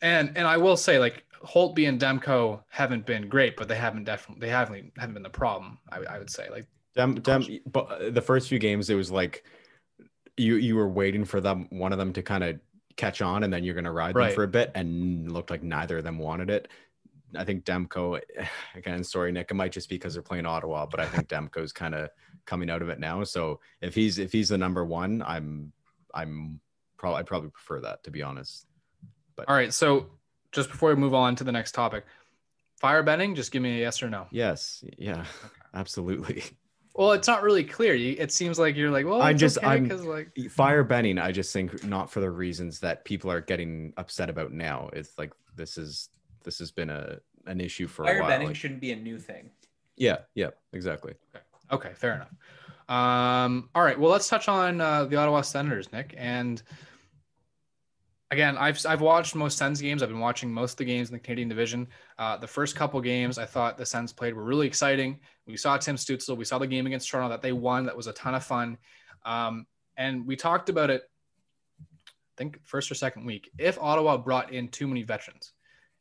and and I will say like Holtby and Demko haven't been great, but they haven't definitely they haven't haven't been the problem. I, I would say like Dem, Dem, but uh, the first few games, it was like you you were waiting for them, one of them to kind of catch on, and then you're gonna ride them for a bit, and looked like neither of them wanted it. I think Demko, again, sorry Nick, it might just be because they're playing Ottawa, but I think Demko's kind of coming out of it now. So if he's if he's the number one, I'm I'm probably I probably prefer that to be honest. But all right. So just before we move on to the next topic, fire Benning. Just give me a yes or no. Yes, yeah, absolutely. Well, it's not really clear. You, it seems like you're like, well, I just- okay I'm- because like Fire Benning, I just think not for the reasons that people are getting upset about now. It's like this is this has been a an issue for a Fire while. betting Like, shouldn't be a new thing. yeah, yeah, exactly. Okay, fair enough. Um, all right, well, let's touch on uh, the Ottawa Senators, Nick. And again, I've I've watched most Sens games. I've been watching most of the games in the Canadian Division. Uh, the first couple games, I thought the Sens played were really exciting. We saw Tim Stützle. We saw the game against Toronto that they won. That was a ton of fun. Um, and we talked about it. I think first or second week. If Ottawa brought in too many veterans.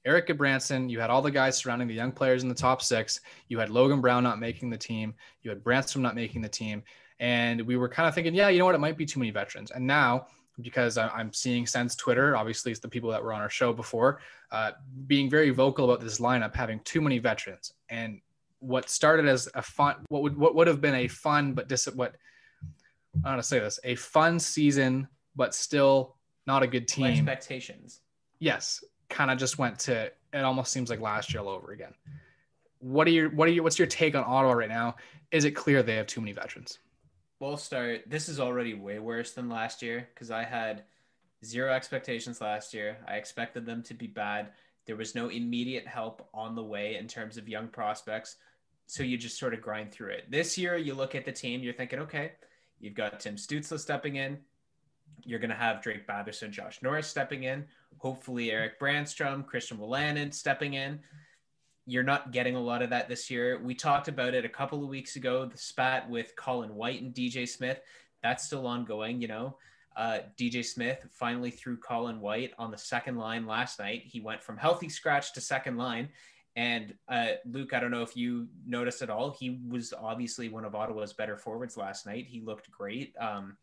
Eric Branson, you had all the guys surrounding the young players in the top six. You had Logan Brown not making the team. You had Branson not making the team. And we were kind of thinking, yeah, you know what? It might be too many veterans. And now, because I'm seeing Sens Twitter, obviously it's the people that were on our show before, uh, being very vocal about this lineup having too many veterans. And what started as a fun, what would what would have been a fun but dis what I how to say this, a fun season, but still not a good team Expectations. yes, kind of just went to it almost seems like last year all over again. What are your what are your what's your take on Ottawa right now? Is it clear they have too many veterans? We'll start. This is already way worse than last year because I had zero expectations last year. I expected them to be bad. There was no immediate help on the way in terms of young prospects. So you just sort of grind through it. This year, you look at the team, you're thinking, okay, you've got Tim Stützle stepping in. You're going to have Drake Batherson, Josh Norris stepping in. Hopefully, Erik Brännström, Christian Wolanin stepping in. You're not getting a lot of that this year. We talked about it a couple of weeks ago, the spat with Colin White and DJ Smith. That's still ongoing, you know. Uh, DJ Smith finally threw Colin White on the second line last night. He went from healthy scratch to second line. And uh, Luke, I don't know if you noticed at all. He was obviously one of Ottawa's better forwards last night. He looked great. Um,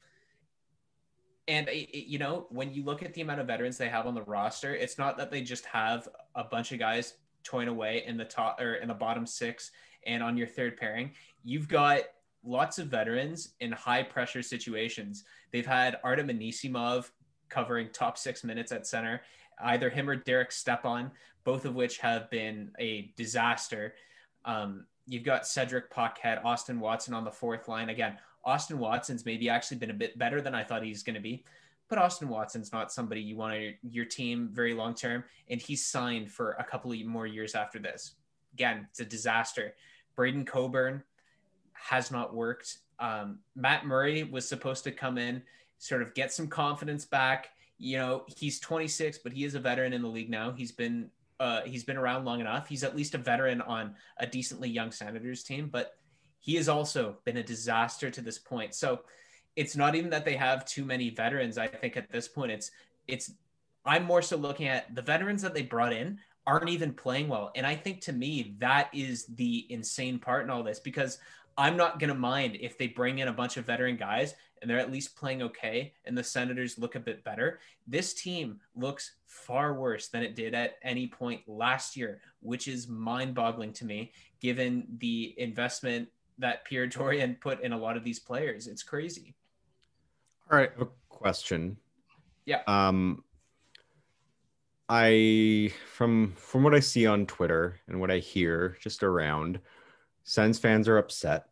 and you know, when you look at the amount of veterans they have on the roster, it's not that they just have a bunch of guys toying away in the top or in the bottom six and on your third pairing. You've got lots of veterans in high pressure situations. They've had Artem Anisimov covering top six minutes at center, either him or Derek Stepan, both of which have been a disaster. Um, you've got Cedric Paquette, Austin Watson on the fourth line. Again, Austin Watson's maybe actually been a bit better than I thought he's going to be, but Austin Watson's not somebody you want to your team very long term, and he's signed for a couple of more years after this. Again, it's a disaster. Braydon Coburn has not worked. Um, Matt Murray was supposed to come in sort of get some confidence back. You know, he's 26, but he is a veteran in the league now. He's been uh, he's been around long enough. He's at least a veteran on a decently young Senators team, but he has also been a disaster to this point. So it's not even that they have too many veterans. I think at this point, it's it's I'm more so looking at the veterans that they brought in aren't even playing well. And I think to me, that is the insane part in all this because I'm not going to mind if they bring in a bunch of veteran guys and they're at least playing okay and the Senators look a bit better. This team looks far worse than it did at any point last year, which is mind boggling to me given the investment that Pierre Dorion put in a lot of these players. It's crazy. All right. A question. Yeah. Um, I from from what I see on Twitter and what I hear just around, Sens fans are upset.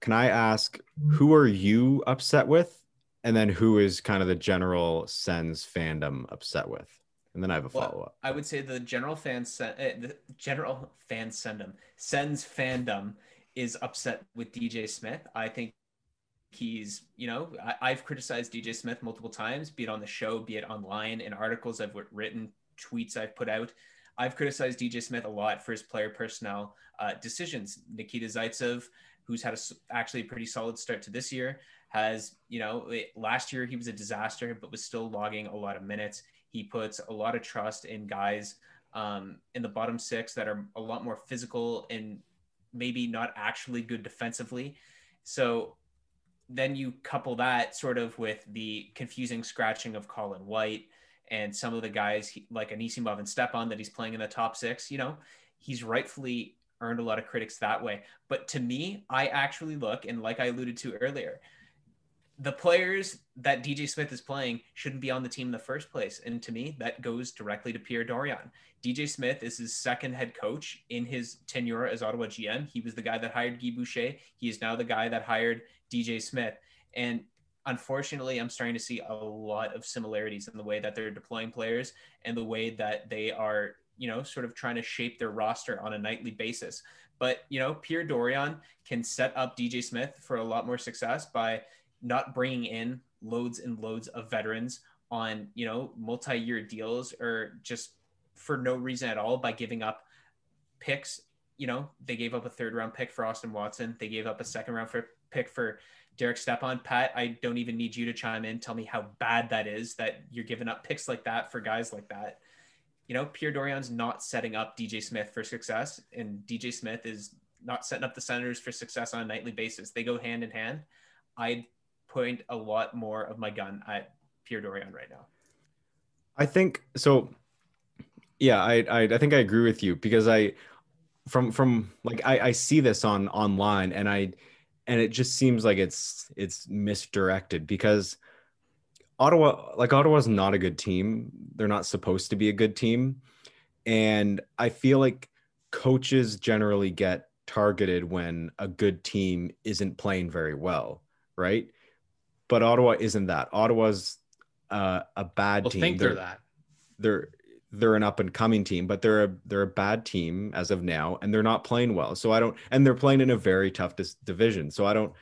Can I ask who are you upset with, and then who is kind of the general Sens fandom upset with, and then I have a follow up. I would say the general fans, uh, the general fan fandom, Sens fandom is upset with DJ Smith. I think he's you know I, have criticized dj smith multiple times be it on the show be it online in articles i've written tweets I've put out. I've criticized DJ Smith a lot for his player personnel uh, decisions. Nikita Zaitsev, who's had a, actually a pretty solid start to this year, has, you know, it, last year he was a disaster, but was still logging a lot of minutes. He puts a lot of trust in guys um, in the bottom six that are a lot more physical and maybe not actually good defensively. So then you couple that sort of with the confusing scratching of Colin White and some of the guys he, like Anisimov and Stepan that he's playing in the top six, you know, he's rightfully earned a lot of critics that way. But to me, I actually look, and like I alluded to earlier, the players that DJ Smith is playing shouldn't be on the team in the first place. And to me, that goes directly to Pierre Dorion. DJ Smith is his second head coach in his tenure as Ottawa GM. He was the guy that hired Guy Boucher. He is now the guy that hired DJ Smith. And unfortunately, I'm starting to see a lot of similarities in the way that they're deploying players and the way that they are, you know, sort of trying to shape their roster on a nightly basis. But, you know, Pierre Dorion can set up DJ Smith for a lot more success by not bringing in loads and loads of veterans on, you know, multi year deals or just for no reason at all by giving up picks. You know, they gave up a third round pick for Austin Watson. They gave up a second round for, pick for Derek Stepan. Pat, I don't even need you to chime in. Tell me how bad that is that you're giving up picks like that for guys like that. You know, Pierre Dorion's not setting up DJ Smith for success, and DJ Smith is not setting up the Senators for success on a nightly basis. They go hand in hand. I'd point a lot more of my gun at Pierre Dorion right now. I think so. Yeah, I, I, I think I agree with you because I from from like I, I see this on online and I and it just seems like it's it's misdirected because Ottawa like Ottawa's not a good team. They're not supposed to be a good team. And I feel like coaches generally get targeted when a good team isn't playing very well, right? But Ottawa isn't that. Ottawa's uh, a bad well, team. Think they're, they're that. They're they're an up and coming team, but they're a they're a bad team as of now, and they're not playing well. So I don't, and they're playing in a very tough dis- division. So I don't.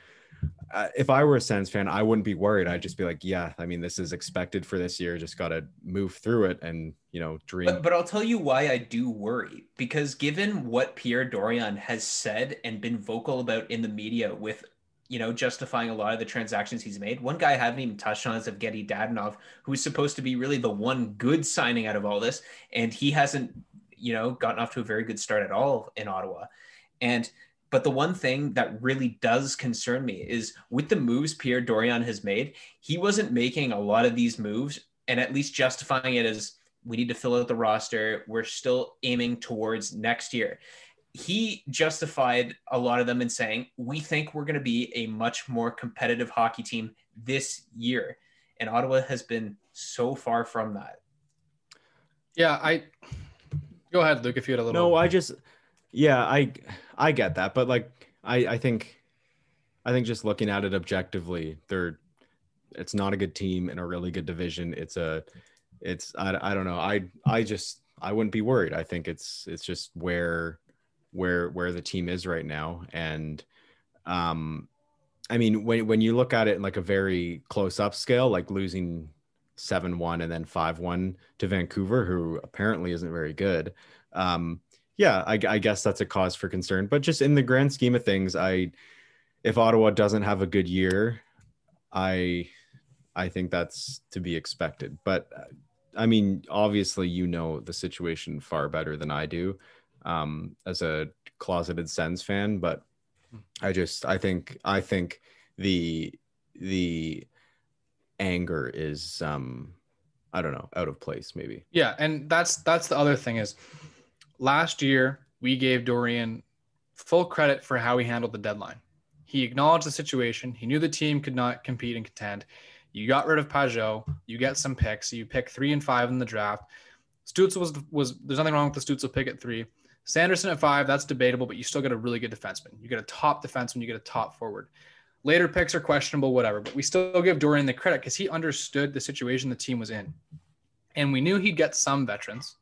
Uh, if I were a Sens fan, I wouldn't be worried. I'd just be like, yeah, I mean, this is expected for this year. Just got to move through it and you know dream. But, but I'll tell you why I do worry because given what Pierre Dorion has said and been vocal about in the media with you know, justifying a lot of the transactions he's made. One guy I haven't even touched on is Evgeny Dadonov, who's supposed to be really the one good signing out of all this, and he hasn't, you know, gotten off to a very good start at all in Ottawa. And but the one thing that really does concern me is with the moves Pierre Dorion has made, he wasn't making a lot of these moves and at least justifying it as we need to fill out the roster. We're still aiming towards next year he justified a lot of them in saying, we think we're going to be a much more competitive hockey team this year. And Ottawa has been so far from that. Yeah, I go ahead, Luke, if you had a little. No, I just, yeah, I, I get that. But like, I, I think, I think just looking at it objectively, they're, it's not a good team in a really good division. It's a, it's, I, I don't know. I, I just, I wouldn't be worried. I think it's, it's just where, where where the team is right now and um I mean, when when you look at it in like a very close up scale, like losing seven one and then five one to Vancouver, who apparently isn't very good. Um, yeah, I, I guess that's a cause for concern. But just in the grand scheme of things, I if Ottawa doesn't have a good year, I I think that's to be expected. But uh, I mean, obviously, you know the situation far better than I do um, as a closeted Sens fan. But I just I think I think the the anger is um I don't know out of place maybe. Yeah, and that's that's the other thing is last year we gave Dorion full credit for how he handled the deadline. He acknowledged the situation. He knew the team could not compete and contend. You got rid of Pageau. You get some picks. You pick three and five in the draft. Stützle was was there's nothing wrong with the Stützle pick at three. Sanderson at five, that's debatable, but you still get a really good defenseman. You get a top defenseman, you get a top forward. Later picks are questionable, whatever, but we still give Dorion the credit because he understood the situation the team was in. And we knew he'd get some veterans.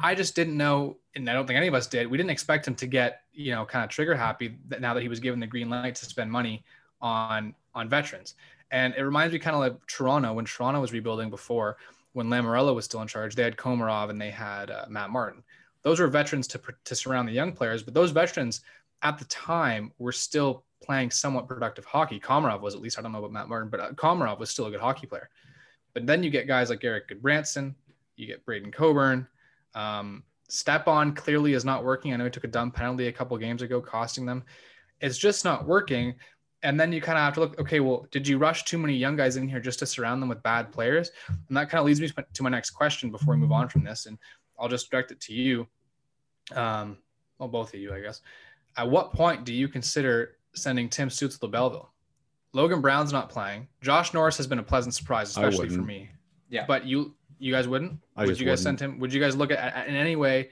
I just didn't know, and I don't think any of us did. We didn't expect him to get, you know, kind of trigger happy that now that he was given the green light to spend money on on veterans. And it reminds me kind of like Toronto when Toronto was rebuilding before, when Lamoriello was still in charge. They had Komarov and they had uh, Matt Martin those were veterans to, to surround the young players, but those veterans at the time were still playing somewhat productive hockey. Komarov was at least, I don't know about Matt Martin, but uh, Komarov was still a good hockey player. But then you get guys like Erik Gudbranson, you get Braydon Coburn. Um, Stepan clearly is not working. I know he took a dumb penalty a couple games ago, costing them. It's just not working. And then you kind of have to look, okay, well, did you rush too many young guys in here just to surround them with bad players? And that kind of leads me to my next question before we move on from this. And I'll just direct it to you. Um, well, both of you, I guess. At what point do you consider sending Tim Stützle to Belleville? Logan Brown's not playing. Josh Norris has been a pleasant surprise, especially for me. Yeah. But you you guys wouldn't? I would you guys wouldn't. send him? Would you guys look at, at in any way?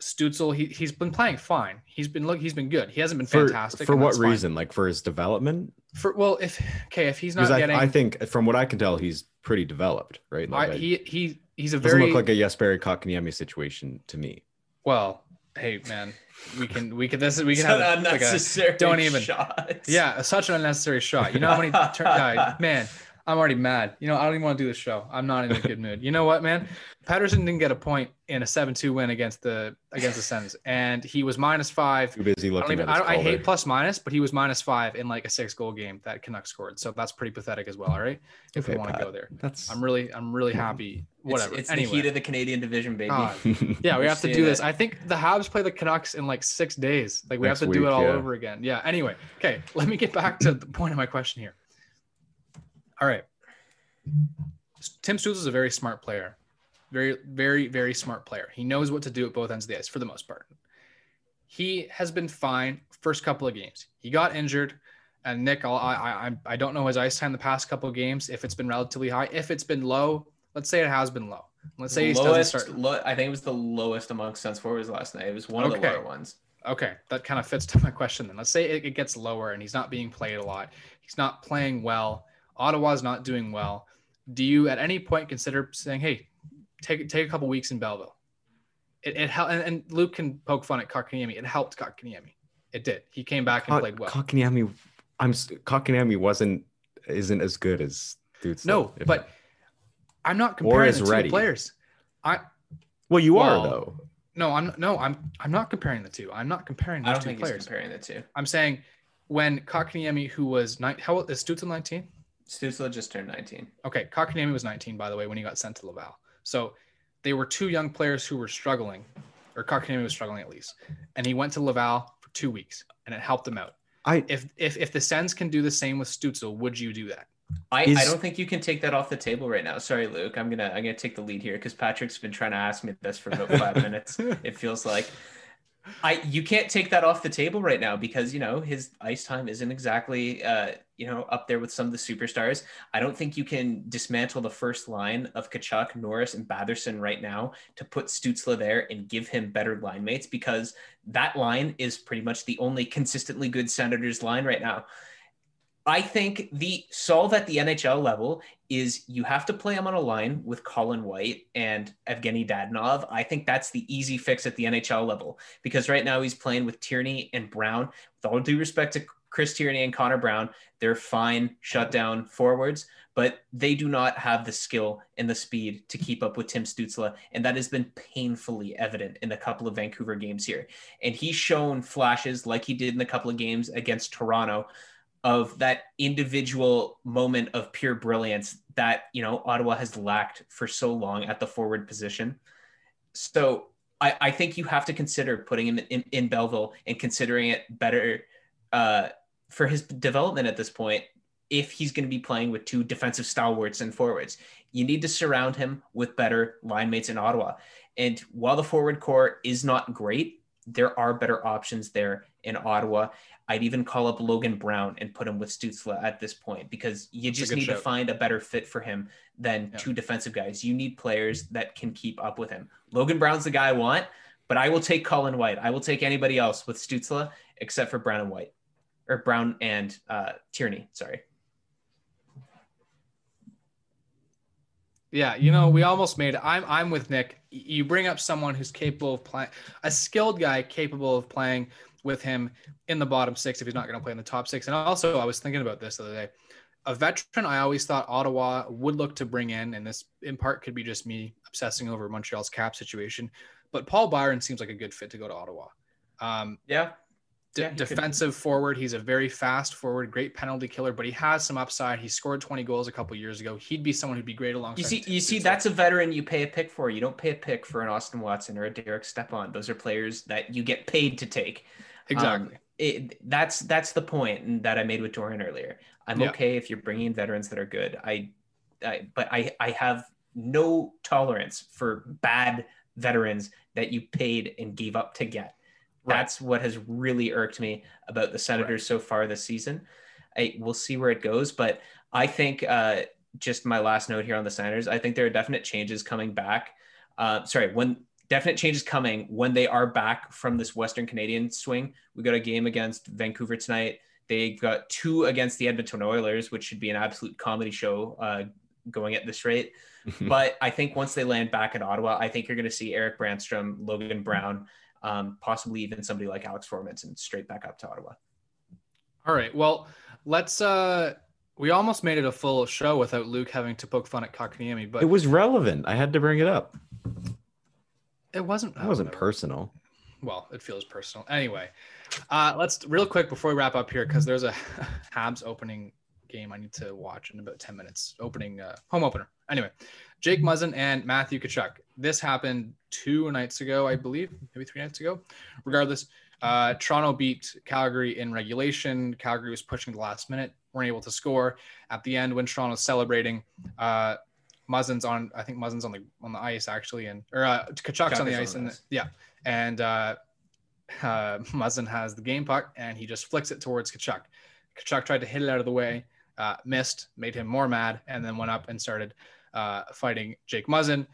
Stützle, he he's been playing fine. He's been look, he's been good. He hasn't been For, fantastic. for what that's fine. reason? Like for his development? For well, if okay, if he's not Because I, getting, I think from what I can tell, he's pretty developed, right? Like, I, I- he he he's a doesn't very look like a yes Jesperi Kotkaniemi situation to me. well. Hey man, we can we can this is we can have an a- like a unnecessary don't even- shots. Yeah, such an unnecessary shot. You know how many turn, man, I'm already mad. You know, I don't even want to do the show. I'm not in a good mood. You know what, man? Pettersson didn't get a point in a 7-2 win against the against the Sens, and he was minus five. Too busy I don't looking even. at I, don't, I hate plus minus, but he was minus five in like a six goal game that Canucks scored. So that's pretty pathetic as well. All right, if we Okay, want to go there, That's I'm really, I'm really happy. It's, Whatever. it's anyway, the heat of the Canadian division, baby. God. yeah, we have to do this. I think the Habs play the Canucks in like six days. Like we Next have to do it all yeah. over again. Yeah. Anyway, okay. Let me get back to the point of my question here. All right. Tim Stützle is a very smart player. Very, very, very smart player. He knows what to do at both ends of the ice for the most part. He has been fine first couple of games. He got injured, and Nick, I'll, I, I, I- don't know his ice time the past couple of games. If it's been relatively high, if it's been low, let's say it has been low. Let's say he doesn't start. lo- I think it was the lowest amongst Sens forwards last night. It was one of the lower ones. Okay, that kind of fits to my question then. Let's say it, it gets lower and he's not being played a lot. He's not playing well. Ottawa's not doing well. Do you at any point consider saying, "Hey, take take a couple weeks in Belleville"? It, it helped, and, and Luke can poke fun at Kotkaniemi. It helped Kotkaniemi. It did. He came back and Kok- played well. Kotkaniemi, I'm s- Kotkaniemi wasn't isn't as good as Stützle. no, if- but I'm not comparing is the two ready. players. I well, you well, are though. no, I'm no, I'm I'm not comparing the two. I'm not comparing I don't two think players. he's comparing the two. I'm saying when Kotkaniemi, who was nine, how old is Stützle 19? Stützle just turned 19. Okay, Kotkaniemi was 19, by the way, when he got sent to Laval. So they were two young players who were struggling, or Kotkaniemi was struggling at least, and he went to Laval for two weeks, and it helped him out. I If if if the Sens can do the same with Stützle, would you do that? I, Is- I don't think you can take that off the table right now. Sorry, Luke. I'm gonna I'm gonna take the lead here because Patrick's been trying to ask me this for about five minutes. It feels like I you can't take that off the table right now because you know his ice time isn't exactly uh, you know up there with some of the superstars. I don't think you can dismantle the first line of Tkachuk, Norris, and Batherson right now to put Stützle there and give him better line mates because that line is pretty much the only consistently good Senators line right now. I think the solve at the NHL level is you have to play him on a line with Colin White and Evgeny Dadonov. I think that's the easy fix at the NHL level because right now he's playing with Tierney and Brown. With all due respect to Chris Tierney and Connor Brown, they're fine shutdown forwards, but they do not have the skill and the speed to keep up with Tim Stützle. And that has been painfully evident in a couple of Vancouver games here. And he's shown flashes like he did in a couple of games against Toronto of that individual moment of pure brilliance that you know Ottawa has lacked for so long at the forward position. So I, I think you have to consider putting him in, in Belleville and considering it better uh, for his development at this point. If he's going to be playing with two defensive stalwarts and forwards, you need to surround him with better line mates in Ottawa. And while the forward core is not great, there are better options there in Ottawa. I'd even call up Logan Brown and put him with Stützle at this point because you That's just need show. to find a better fit for him than yeah. two defensive guys. You need players that can keep up with him. Logan Brown's the guy I want, but I will take Colin White. I will take anybody else with Stützle except for Brown and White or Brown and uh, Tierney. Sorry. Yeah, you know, we almost made it. I'm I'm with Nick. You bring up someone who's capable of playing, a skilled guy capable of playing with him in the bottom six if he's not going to play in the top six. And also, I was thinking about this the other day. A veteran I always thought Ottawa would look to bring in, and this in part could be just me obsessing over Montreal's cap situation, but Paul Byron seems like a good fit to go to Ottawa. Um, yeah. Yeah defensive could. forward. He's a very fast forward, great penalty killer, but he has some upside. He scored 20 goals a couple years ago. He'd be someone who'd be great alongside. You see, you see, that's a veteran you pay a pick for. You don't pay a pick for an Austin Watson or a Derek Stepan. Those are players that you get paid to take. Exactly. Um, it, that's that's the point that I made with Dorion earlier. I'm yeah. okay if you're bringing in veterans that are good. I, I, but I I have no tolerance for bad veterans that you paid and gave up to get. Right. That's what has really irked me about the Senators right. so far this season. I we'll see where it goes, but I think uh, just my last note here on the Senators. I think there are definite changes coming back. Uh, sorry, when definite changes coming when they are back from this Western Canadian swing. We got a game against Vancouver tonight. They got two against the Edmonton Oilers, which should be an absolute comedy show uh, going at this rate. but I think once they land back in Ottawa, I think you're going to see Erik Brännström, Logan Brown, um, possibly even somebody like Alex Formenton straight back up to Ottawa. All right. Well, let's. uh We almost made it a full show without Luke having to poke fun at Kotkaniemi, but it was relevant. I had to bring it up. It wasn't. It wasn't personal. Well, it feels personal. Anyway, uh, let's real quick before we wrap up here because there's a Habs opening game I need to watch in about 10 minutes. Opening uh, home opener. Anyway, Jake Muzzin and Matthew Tkachuk. This happened two nights ago, I believe, maybe three nights ago. Regardless, uh, Toronto beat Calgary in regulation. Calgary was pushing the last minute, weren't able to score. At the end, when Toronto's celebrating, uh, Muzzin's on, I think Muzzin's on the on the ice actually, and or uh, Tkachuk's on the ice, and yeah, and uh, uh, Muzzin has the game puck, and he just flicks it towards Tkachuk. Tkachuk tried to hit it out of the way, uh, missed, made him more mad, and then went up and started uh, fighting Jake Muzzin.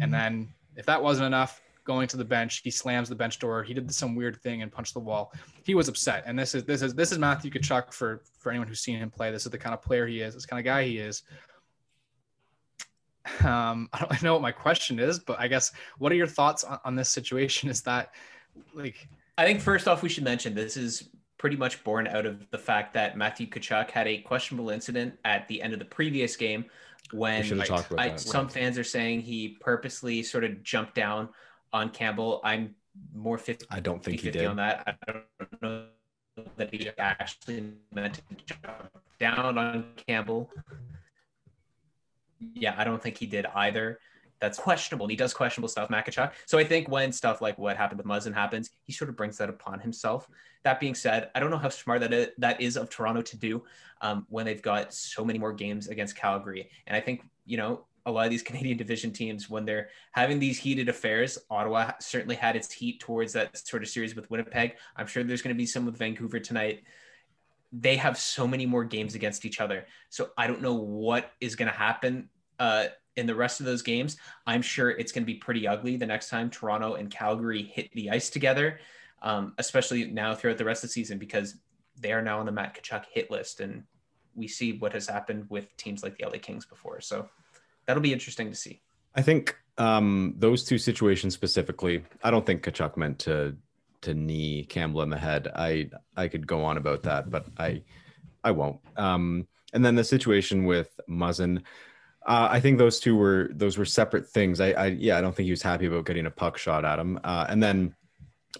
And then, if that wasn't enough, going to the bench, he slams the bench door. He did some weird thing and punched the wall. He was upset, and this is this is this is Matthew Tkachuk for for anyone who's seen him play. This is the kind of player he is. This kind of guy he is. Um, I don't know what my question is, but I guess what are your thoughts on, on this situation? Is that like? I think first off, we should mention this is pretty much born out of the fact that Matthew Tkachuk had a questionable incident at the end of the previous game when I, some fans are saying he purposely sort of jumped down on Campbell. I'm more 50. I don't think 50, he did on that. I don't know that he actually meant to jump down on Campbell yeah, I don't think he did either. That's questionable. And he does questionable stuff, Matt Tkachuk. So I think when stuff like what happened with Muzzin happens, he sort of brings that upon himself. That being said, I don't know how smart that is, that is of Toronto to do um, when they've got so many more games against Calgary. And I think, you know, a lot of these Canadian division teams, when they're having these heated affairs, Ottawa certainly had its heat towards that sort of series with Winnipeg. I'm sure there's going to be some with Vancouver tonight they have so many more games against each other. So I don't know what is going to happen uh, in the rest of those games, I'm sure it's going to be pretty ugly the next time Toronto and Calgary hit the ice together, um, especially now throughout the rest of the season because they are now on the Matt Tkachuk hit list. And we see what has happened with teams like the LA Kings before. So that'll be interesting to see. I think um, those two situations specifically, I don't think Tkachuk meant to to knee Campbell in the head. I I could go on about that, but I I won't. Um, and then the situation with Muzzin, uh, I think those two were those were separate things. I, I yeah, I don't think he was happy about getting a puck shot at him. Uh, and then,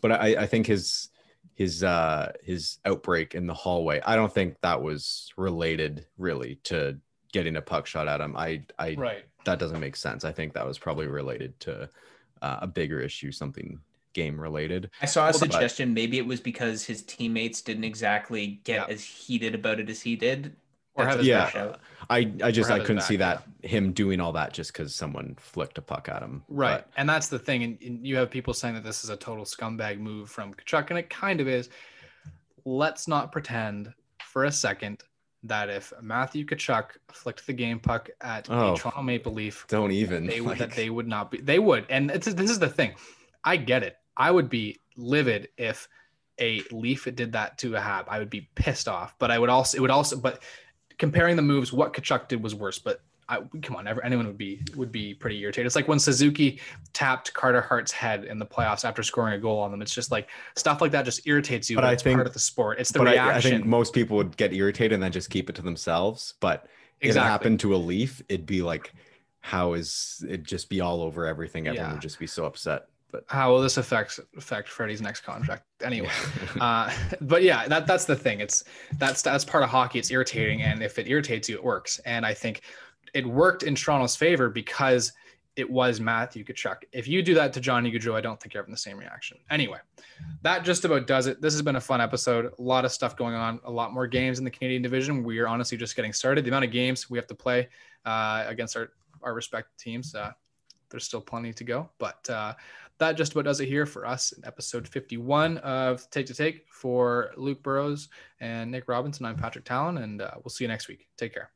but I I think his his uh his outbreak in the hallway, I don't think that was related really to getting a puck shot at him. I I Right. that doesn't make sense. I think that was probably related to uh, a bigger issue, something game related. I saw a Well, but- suggestion. Maybe it was because his teammates didn't exactly get Yeah. as heated about it as he did. Or Yeah. I I just I couldn't back, see yeah. that him doing all that just because someone flicked a puck at him. Right. But And that's the thing. And, and you have people saying that this is a total scumbag move from Tkachuk, and it kind of is. Let's not pretend for a second that if Matthew Tkachuk flicked the game puck at Oh. a Toronto Maple Leaf, don't even. they would that they would not be they would. And it's, this is the thing. I get it. I would be livid if a Leaf did that to a Hab. I would be pissed off. But I would also it would also but comparing the moves, what Tkachuk did was worse. But I come on, ever, anyone would be would be pretty irritated. It's like when Suzuki tapped Carter Hart's head in the playoffs after scoring a goal on them. It's just like stuff like that just irritates you. But I it's think- part of the sport. It's the but I, I think most people would get irritated and then just keep it to themselves. But if it happened to a leaf, it'd be like, how is it just be all over everything? Everyone Yeah. would just be so upset. But How will this affect affect Freddie's next contract? Anyway. uh, but yeah, that that's the thing. It's that's that's part of hockey. It's irritating, and if it irritates you, it works. And I think it worked in Toronto's favor because it was Matthew Tkachuk. If you do that to Johnny Gaudreau, I don't think you're having the same reaction. Anyway, that just about does it. This has been a fun episode. A lot of stuff going on. A lot more games in the Canadian division. We are honestly just getting started. The amount of games we have to play uh, against our our respective teams. Uh, there's still plenty to go, but uh, that just about does it here for us in episode 51 of Take to Take. For Luke Burrows and Nick Robinson, I'm Patrick Talon, and uh, we'll see you next week. Take care.